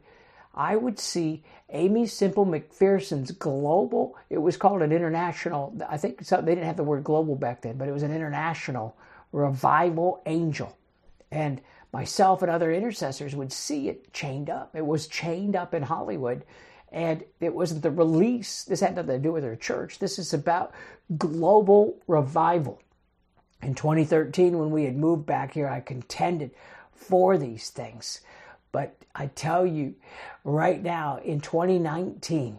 I would see Aimee Semple McPherson's global. It was called an international. I think they didn't have the word global back then, but it was an international revival angel, and myself and other intercessors would see it chained up. It was chained up in Hollywood. And it wasn't the release. This had nothing to do with their church. This is about global revival. In 2013, when we had moved back here, I contended for these things. But I tell you, right now in 2019,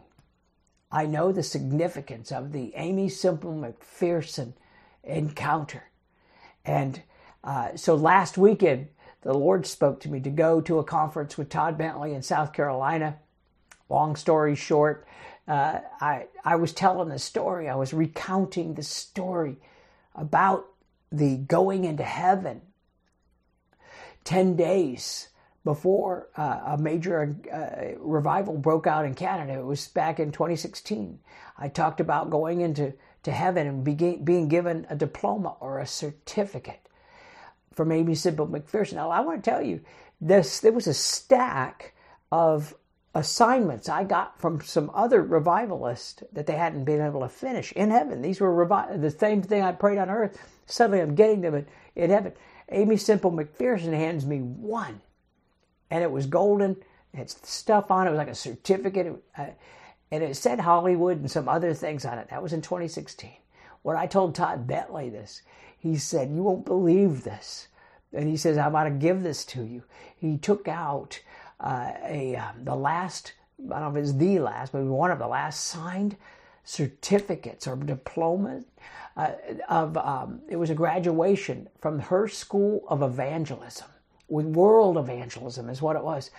I know the significance of the Aimee Semple McPherson encounter. And uh, so last weekend, the Lord spoke to me to go to a conference with Todd Bentley in South Carolina. Long story short, uh, I, I was telling the story, I was recounting the story about the going into heaven 10 days before uh, a major uh, revival broke out in Canada. It was back in 2016. I talked about going into to heaven and being given a diploma or a certificate from Aimee Semple McPherson. Now, I want to tell you, this there was a stack of assignments I got from some other revivalists that they hadn't been able to finish in heaven. These were revi- the same thing I prayed on earth. Suddenly, I'm getting them in, in heaven. Aimee Semple McPherson hands me one and it was golden. It had stuff on it. It was like a certificate. Uh, and it said Hollywood and some other things on it. That was in 2016. When I told Todd Bentley this, he said, You won't believe this. And he says, I'm about to give this to you. He took out uh, a um, the last, I don't know if it's the last, but one of the last signed certificates or diplomas uh, of, um, it was a graduation from her school of evangelism with world evangelism is what it was.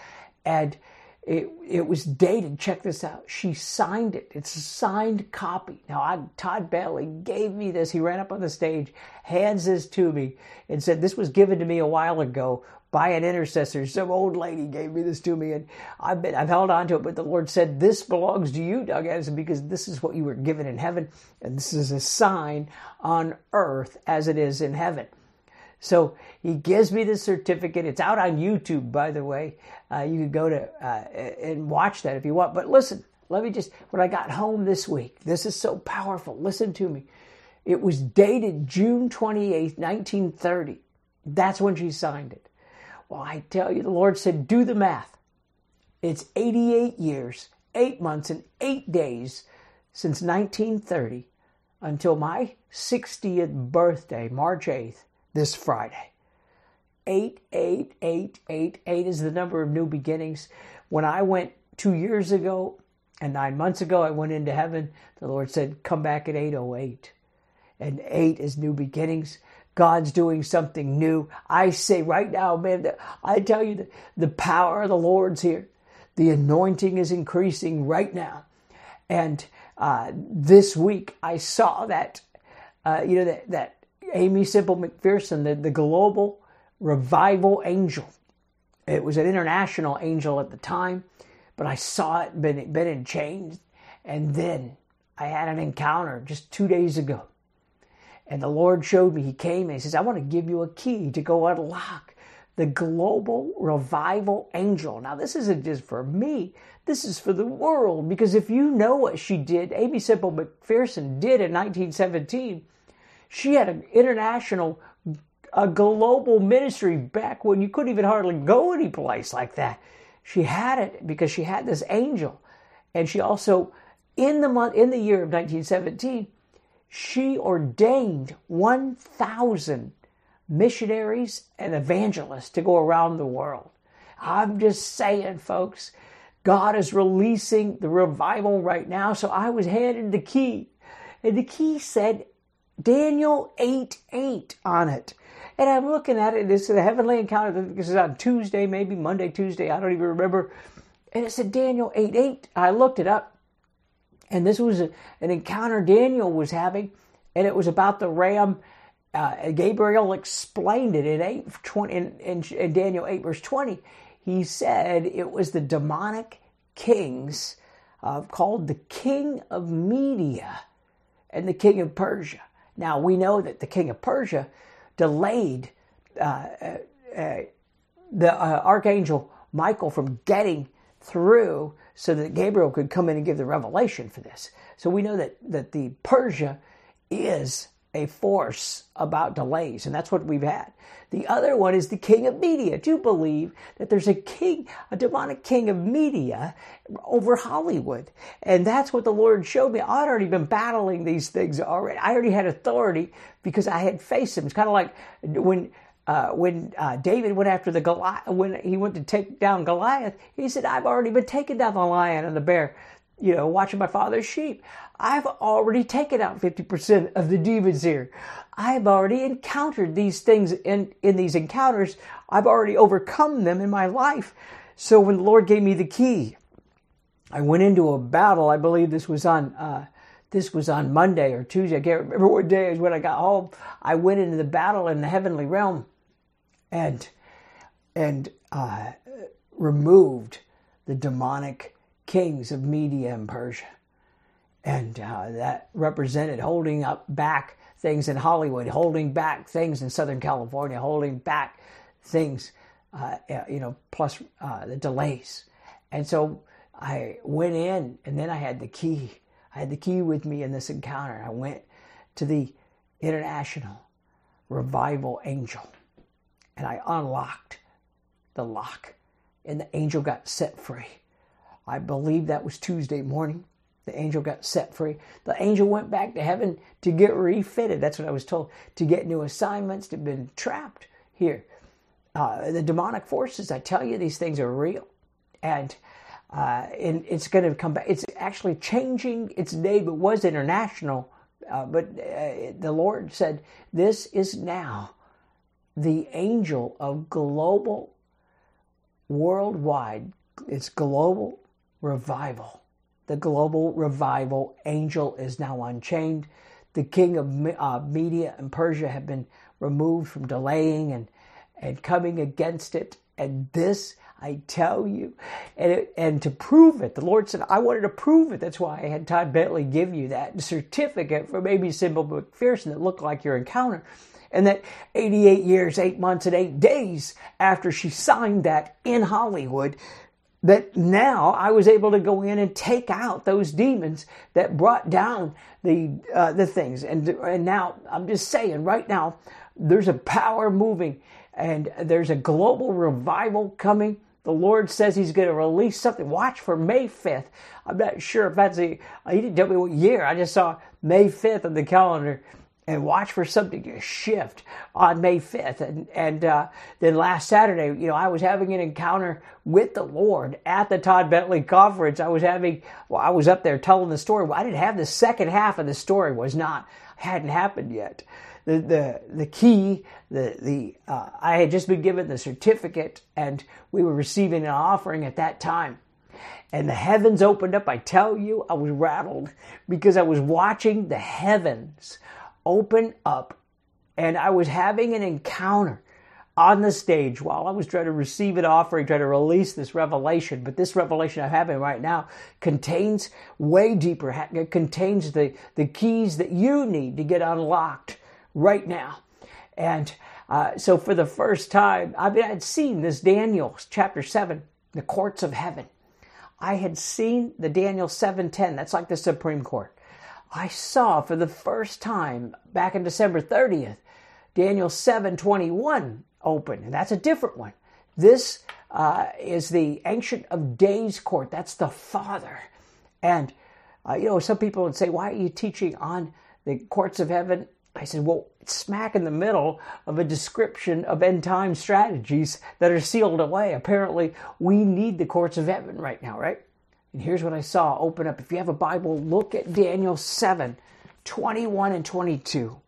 And it, it was dated. Check this out. She signed it. It's a signed copy. Now, I, Todd Bentley gave me this. He ran up on the stage, hands this to me, and said, This was given to me a while ago by an intercessor. Some old lady gave me this to me, and I've been I've held on to it. But the Lord said, "This belongs to you, Doug Addison, because this is what you were given in heaven, and this is a sign on earth as it is in heaven." So he gives me the certificate. It's out on YouTube, by the way. Uh, you can go to uh, and watch that if you want. But listen, let me just, when I got home this week, this is so powerful. Listen to me. It was dated June 28th, 1930. That's when she signed it. Well, I tell you, the Lord said, do the math. It's 88 years, 8 months, and 8 days since 1930 until my 60th birthday, March 8th this Friday. 88888 is the number of new beginnings. When I went two years ago and nine months ago, I went into heaven. The Lord said, Come back at 808. And 8 is new beginnings. God's doing something new. I say right now, man, I tell you, the, the power of the Lord's here. The anointing is increasing right now. And uh, this week, I saw that, uh, you know, that, that Aimee Semple McPherson, the, the global revival angel. It was an international angel at the time, but I saw it been, been in. And then I had an encounter just two days ago. And the Lord showed me, He came and He says, I want to give you a key to go unlock the global revival angel. Now, this isn't just for me, this is for the world because if you know what she did, Aimee Semple McPherson did in 1917, she had an international, a global ministry back when you couldn't even hardly go any place like that. She had it because she had this angel. And she also, in the month, in the year of 1917, she ordained 1,000 missionaries and evangelists to go around the world. I'm just saying, folks, God is releasing the revival right now. So I was handed the key, and the key said Daniel 8 8 on it. And I'm looking at it, it's a heavenly encounter. This is on Tuesday, maybe Monday, Tuesday, I don't even remember. And it said Daniel 8 8. I looked it up, and this was a, an encounter Daniel was having, and it was about the ram uh, Gabriel explained it in, 8, 20, in, in, in Daniel 8, verse 20. He said it was the demonic kings uh, called the king of Media and the king of Persia. Now, we know that the king of Persia delayed uh, uh, uh the uh, archangel Michael from getting through so that Gabriel could come in and give the revelation for this. So we know that, that the Persia is a force about delays, and that's what we've had. The other one is the king of media. Do you believe that there's a king, a demonic king of media over Hollywood? And that's what the Lord showed me. I'd already been battling these things already. I already had authority because I had faced them. It's kind of like when uh, when uh, David went after the Goliath, when he went to take down Goliath, he said, "I've already been taking down the lion and the bear." you know, watching my father's sheep. I've already taken out 50% of the demons here. I've already encountered these things in, in these encounters. I've already overcome them in my life. So when the Lord gave me the key, I went into a battle. I believe this was on, uh, this was on Monday or Tuesday. I can't remember (laughs) what day is when I got home. I went into the battle in the heavenly realm and, and, uh, removed the demonic kings of Media and Persia. And uh, that represented holding up back things in Hollywood, holding back things in Southern California, holding back things, uh, you know, plus uh, the delays. And so I went in, and then I had the key. I had the key with me in this encounter. I went to the International Revival Angel, and I unlocked the lock, and the angel got set free. I believe that was Tuesday morning. The angel got set free. The angel went back to heaven to get refitted. That's what I was told. To get new assignments, to been trapped here. Uh, the demonic forces, I tell you, these things are real. And, uh, and it's going to come back. It's actually changing its name. It was international, uh, but uh, the Lord said, This is now the angel of global, worldwide, it's global revival. The global revival angel is now unchained. The king of uh, Media and Persia have been removed from delaying and, and coming against it. And this, I tell you, and, it, and to prove it, the Lord said, I wanted to prove it. That's why I had Todd Bentley give you that certificate from Aimee Semple McPherson that looked like your encounter. And that 88 years, 8 months, and 8 days after she signed that in Hollywood, that now I was able to go in and take out those demons that brought down the uh, the things. And and now I'm just saying, right now, there's a power moving, and there's a global revival coming. The Lord says He's going to release something. Watch for May 5th. I'm not sure if that's a. He didn't tell me what year. I just saw May 5th on the calendar and watch for something to shift on May 5th. And, and uh, then last Saturday, you know, I was having an encounter with the Lord at the Todd Bentley conference. I was having, well, I was up there telling the story. Well, I didn't have the second half of the story was not, hadn't happened yet. The, the, the key, the, the, uh, I had just been given the certificate and we were receiving an offering at that time and the heavens opened up. I tell you, I was rattled because I was watching the heavens open up and I was having an encounter on the stage while I was trying to receive an offering, trying to release this revelation. But this revelation I'm having right now contains way deeper, it contains the, the keys that you need to get unlocked right now. And Uh, so for the first time, I mean, I'd seen this Daniel chapter 7, the courts of heaven. I had seen the Daniel 7:10. That's like the Supreme Court. I saw for the first time back in December 30th, Daniel 7:21 open, and that's a different one. This uh, is the Ancient of Days court. That's the Father. And uh, you know, some people would say, "Why are you teaching on the courts of heaven?" I said, "Well, it's smack in the middle of a description of end time strategies that are sealed away. Apparently, we need the courts of heaven right now, right?" And here's what I saw open up. If you have a Bible, look at Daniel 7 21 and 22.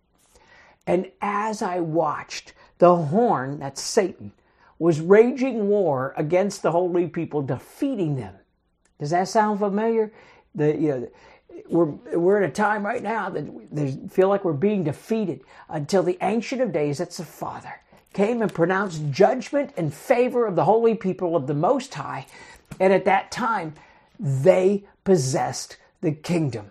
And as I watched, the horn, that's Satan, was raging war against the holy people, defeating them. Does that sound familiar? The, you know, we're, we're in a time right now that they feel like we're being defeated until the Ancient of Days, that's the Father, came and pronounced judgment in favor of the holy people of the Most High. And at that time, they possessed the kingdom.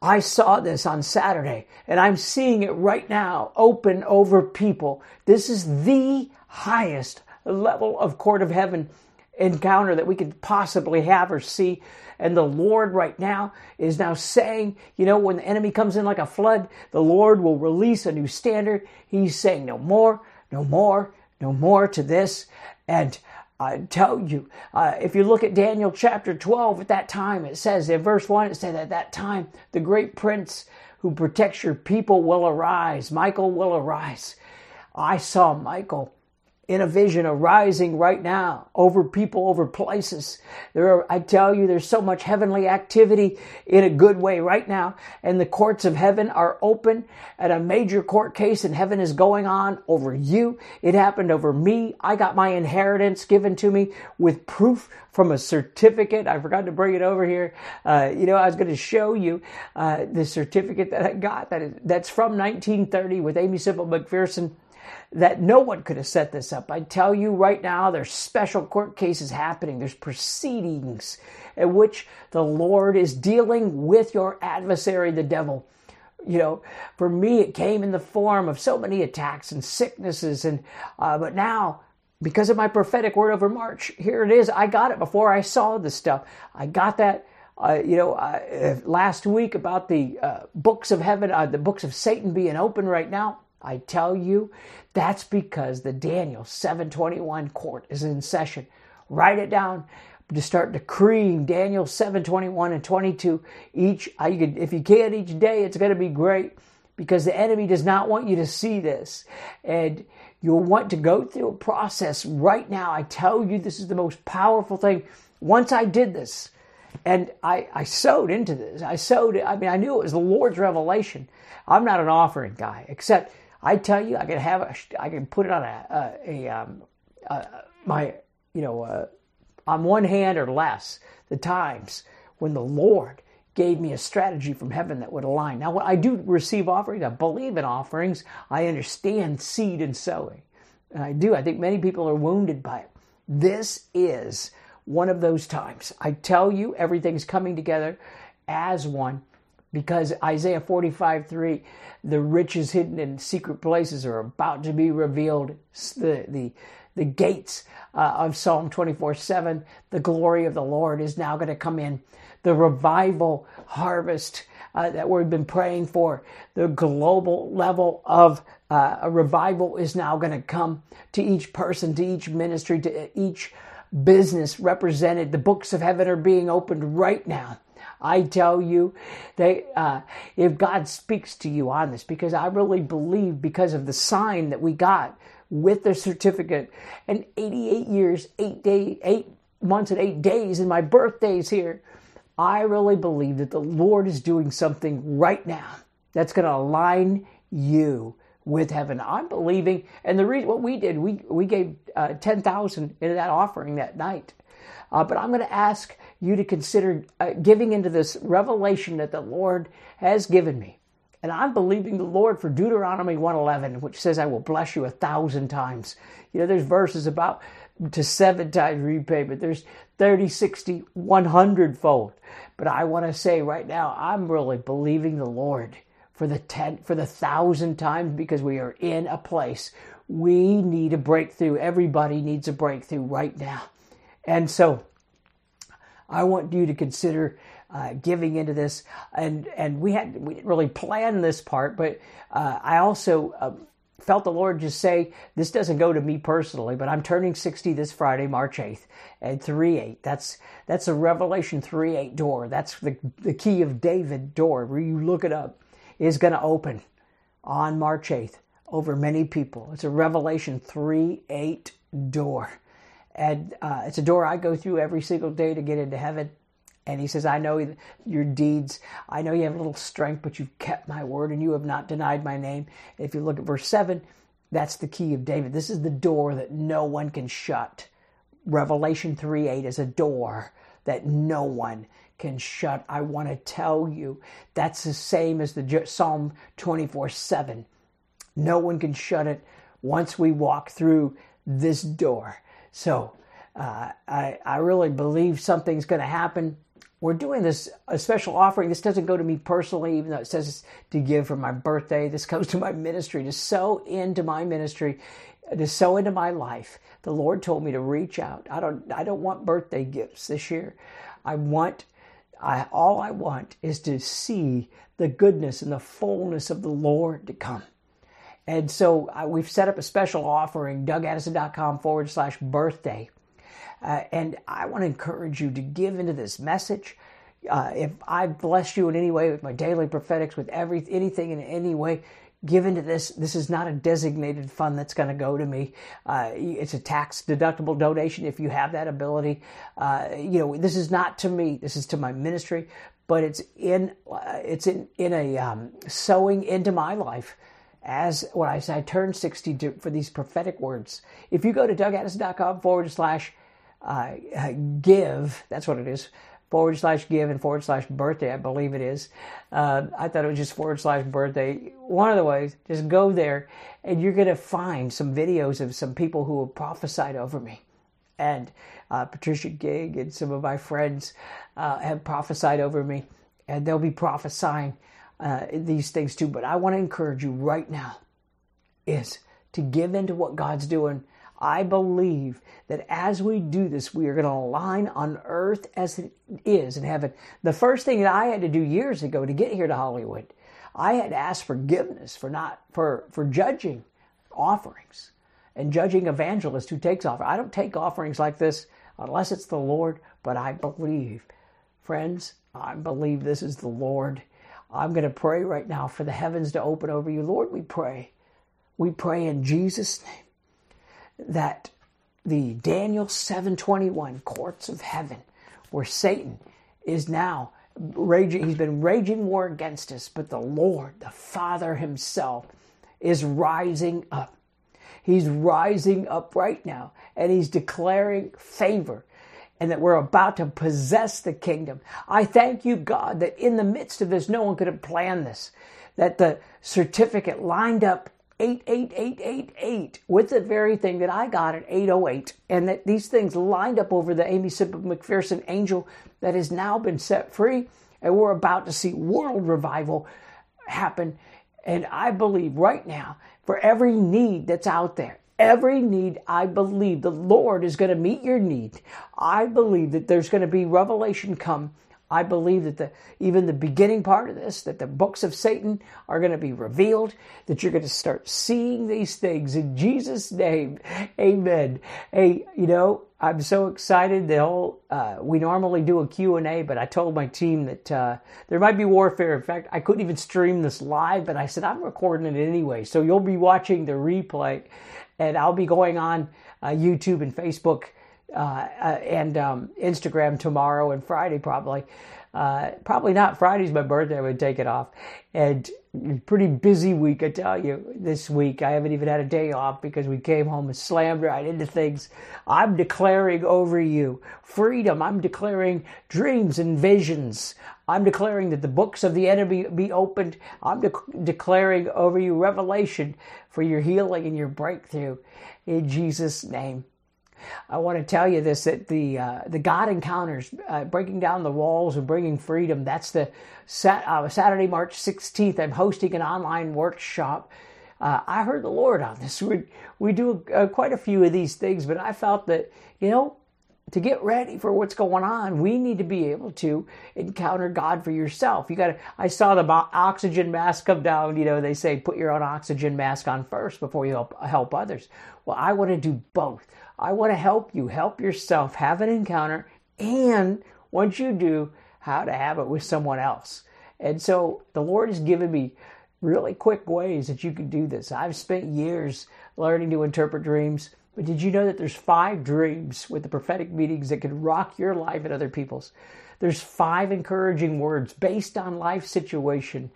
I saw this on Saturday, and I'm seeing it right now open over people. This is the highest level of court of heaven encounter that we could possibly have or see. And the Lord right now is now saying, you know, when the enemy comes in like a flood, the Lord will release a new standard. He's saying, no more, no more, no more to this. And I tell you, uh, if you look at Daniel chapter 12, at that time, it says in verse 1, it said, At that time, the great prince who protects your people will arise. Michael will arise. I saw Michael in a vision arising right now over people, over places. There are, I tell you, there's so much heavenly activity in a good way right now. And the courts of heaven are open and a major court case in heaven is going on over you. It happened over me. I got my inheritance given to me with proof from a certificate. I forgot to bring it over here. Uh, you know, I was going to show you uh, the certificate that I got that is, that's from 1930 with Aimee Semple McPherson that no one could have set this up. I tell you right now, there's special court cases happening. There's proceedings in which the Lord is dealing with your adversary, the devil. You know, for me, it came in the form of so many attacks and sicknesses, and uh, but now because of my prophetic word over March, here it is. I got it before I saw this stuff. I got that. Uh, you know, uh, last week about the uh, books of heaven, uh, the books of Satan being open right now. I tell you, that's because the Daniel 721 court is in session. Write it down to start decreeing Daniel 721 and 22 each. If you can each day, it's going to be great because the enemy does not want you to see this. And you'll want to go through a process right now. I tell you, this is the most powerful thing. Once I did this, and I, I sowed into this. I sowed I mean, I knew it was the Lord's revelation. I'm not an offering guy, except I tell you, I can have a, I can put it on a, a, a um, my, you know, uh, on one hand or less the times when the Lord gave me a strategy from heaven that would align. Now, when I do receive offerings, I believe in offerings. I understand seed and sowing. And I do. I think many people are wounded by it. This is one of those times. I tell you, everything's coming together as one because Isaiah 45 3, the riches hidden in secret places are about to be revealed. The, the, the gates uh, of Psalm 24 7, the glory of the Lord is now going to come in. The revival harvest uh, that we've been praying for, the global level of uh, a revival is now going to come to each person, to each ministry, to each business represented. The books of heaven are being opened right now. I tell you that uh, if God speaks to you on this, because I really believe because of the sign that we got with the certificate and 88 years, eight day, eight months and eight days, and my birthday's here. I really believe that the Lord is doing something right now that's going to align you with heaven. I'm believing, and the reason what we did, we we gave uh, ten thousand into that offering that night. Uh, but I'm going to ask you to consider uh, giving into this revelation that the Lord has given me. And I'm believing the Lord for Deuteronomy 111, which says, I will bless you a thousand times. You know, there's verses about to seven times repayment. there's 30, 60, 100 fold. But I want to say right now, I'm really believing the Lord for the ten, for the thousand times because we are in a place. We need a breakthrough. Everybody needs a breakthrough right now. And so I want you to consider uh, giving into this. And and we had we didn't really plan this part, but uh, I also uh, felt the Lord just say, this doesn't go to me personally, but I'm turning 60 this Friday, March 8th, at 3 8. That's that's a Revelation 3 8 door. That's the, the key of David door, where you look it up, is going to open on March 8th over many people. It's a Revelation 3 8 door. And uh, it's a door I go through every single day to get into heaven. And he says, I know your deeds. I know you have a little strength, but you've kept my word and you have not denied my name. If you look at verse 7, that's the key of David. This is the door that no one can shut. Revelation 3 8 is a door that no one can shut. I want to tell you that's the same as the Psalm 24 7. No one can shut it once we walk through this door. So uh, I, I really believe something's going to happen we're doing this a special offering. This doesn't go to me personally, even though it says to give for my birthday. This (laughs) goes to my ministry, to sow into my ministry, to sow into my life. The Lord told me to reach out. I don't I don't want birthday gifts this year. I want I all I want is to see the goodness and the fullness of the Lord to come. And so uh, we've set up a special offering, dougaddison.com forward slash birthday. Uh, and I want to encourage you to give into this message. Uh, if I've blessed you in any way with my daily prophetics, with every anything in any way, give into this. This is not a designated fund that's going to go to me. Uh, it's a tax deductible donation if you have that ability. Uh, you know, this is not to me. This is to my ministry, but it's in uh, it's in in a um, sowing into my life as what I I turned 60 to, for these prophetic words. If you go to dougaddison.com forward slash uh, give, that's what it is, forward slash give and forward slash birthday, I believe it is. Uh, I thought it was just forward slash birthday. One of the ways, just go there and you're going to find some videos of some people who have prophesied over me. And uh, Patricia King and some of my friends uh, have prophesied over me, and they'll be prophesying uh, these things too. But I want to encourage you right now is to give into what God's doing I believe that as we do this, we are going to align on earth as it is in heaven. The first thing that I had to do years ago to get here to Hollywood, I had to ask forgiveness for not for for judging offerings and judging evangelists who takes offer. I don't take offerings like this unless it's the Lord, but I believe, friends, I believe this is the Lord. I'm going to pray right now for the heavens to open over you. Lord, we pray. We pray in Jesus' name that the Daniel 721 courts of heaven, where Satan is now raging, he's been raging war against us, but the Lord, the Father himself, is rising up. He's rising up right now and he's declaring favor and that we're about to possess the kingdom. I thank you, God, that in the midst of this, no one could have planned this, that the certificate lined up 88888 with the very thing that I got at 808, and that these things lined up over the Aimee Semple McPherson angel that has now been set free, and we're about to see world revival happen. And I believe right now, for every need that's out there, every need, I believe the Lord is going to meet your need. I believe that there's going to be revelation come I believe that the even the beginning part of this, that the books of Satan are going to be revealed, that you're going to start seeing these things in Jesus' name. Amen. Hey, you know, I'm so excited. The whole uh, we normally do a Q and A, but I told my team that uh, there might be warfare. In fact, I couldn't even stream this live, but I said I'm recording it anyway, so you'll be watching the replay, and I'll be going on uh, YouTube and Facebook uh, uh, and um, Instagram tomorrow and Friday probably. Uh, probably not Friday's my birthday. I would take it off. And pretty busy week, I tell you, this week. I haven't even had a day off because we came home and slammed right into things. I'm declaring over you freedom. I'm declaring dreams and visions. I'm declaring that the books of the enemy be opened. I'm de- declaring over you revelation for your healing and your breakthrough in Jesus' name. I want to tell you this that the uh, the God encounters, uh, breaking down the walls and bringing freedom. That's the uh, Saturday, March 16th. I'm hosting an online workshop. Uh, I heard the Lord on this. We we do uh, quite a few of these things, but I felt that you know to get ready for what's going on, we need to be able to encounter God for yourself. You got I saw the oxygen mask come down. You know, they say put your own oxygen mask on first before you help, help others. Well, I want to do both. I want to help you, help yourself, have an encounter, and once you do, how to have it with someone else. And so the Lord has given me really quick ways that you can do this. I've spent years learning to interpret dreams. But did you know that there's five dreams with the prophetic meetings that can rock your life and other people's? There's five encouraging words based on life situation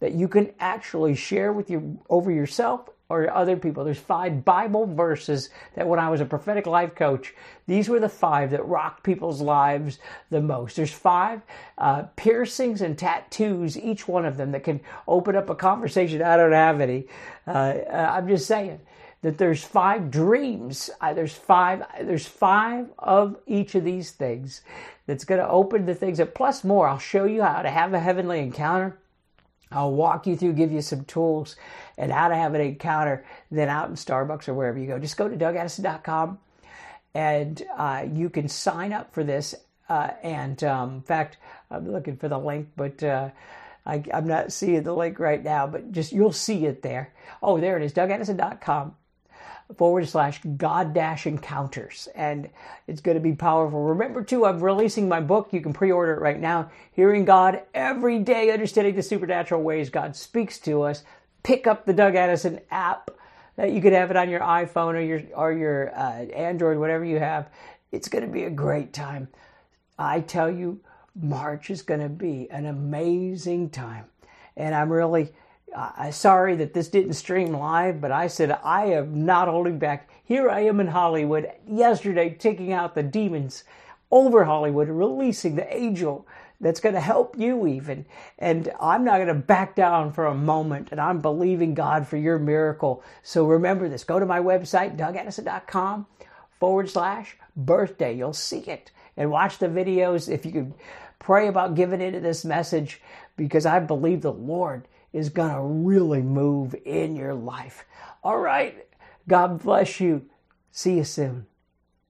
that you can actually share with you over yourself or other people. There's five Bible verses that when I was a prophetic life coach, these were the five that rocked people's lives the most. There's five uh, piercings and tattoos, each one of them that can open up a conversation. I don't have any. Uh, uh I'm just saying that there's five dreams. There's five. There's five of each of these things that's going to open the things up. Plus more. I'll show you how to have a heavenly encounter. I'll walk you through, give you some tools and how to have an encounter. Then out in Starbucks or wherever you go, just go to DougAddison.com and uh, you can sign up for this. Uh, and um, in fact, I'm looking for the link, but uh, I, am not seeing the link right now. But just you'll see it there. Oh, there it is. DougAddison.com forward slash God dash encounters. And it's going to be powerful. Remember, too, I'm releasing my book. You can pre order it right now. Hearing God every day, understanding the supernatural ways God speaks to us. Pick up the Doug Addison app. That you could have it on your iPhone or your or your uh, Android, whatever you have. It's going to be a great time. I tell you, March is going to be an amazing time, and I'm really uh, sorry that this didn't stream live, but I said I am not holding back. Here I am in Hollywood yesterday, taking out the demons over Hollywood, releasing the angel that's going to help you even. And I'm not going to back down for a moment. And I'm believing God for your miracle. So remember this. Go to my website, dougaddison.com forward slash birthday. You'll see it. And watch the videos if you could pray about giving into this message because I believe the Lord is going to really move in your life. All right. God bless you. See you soon.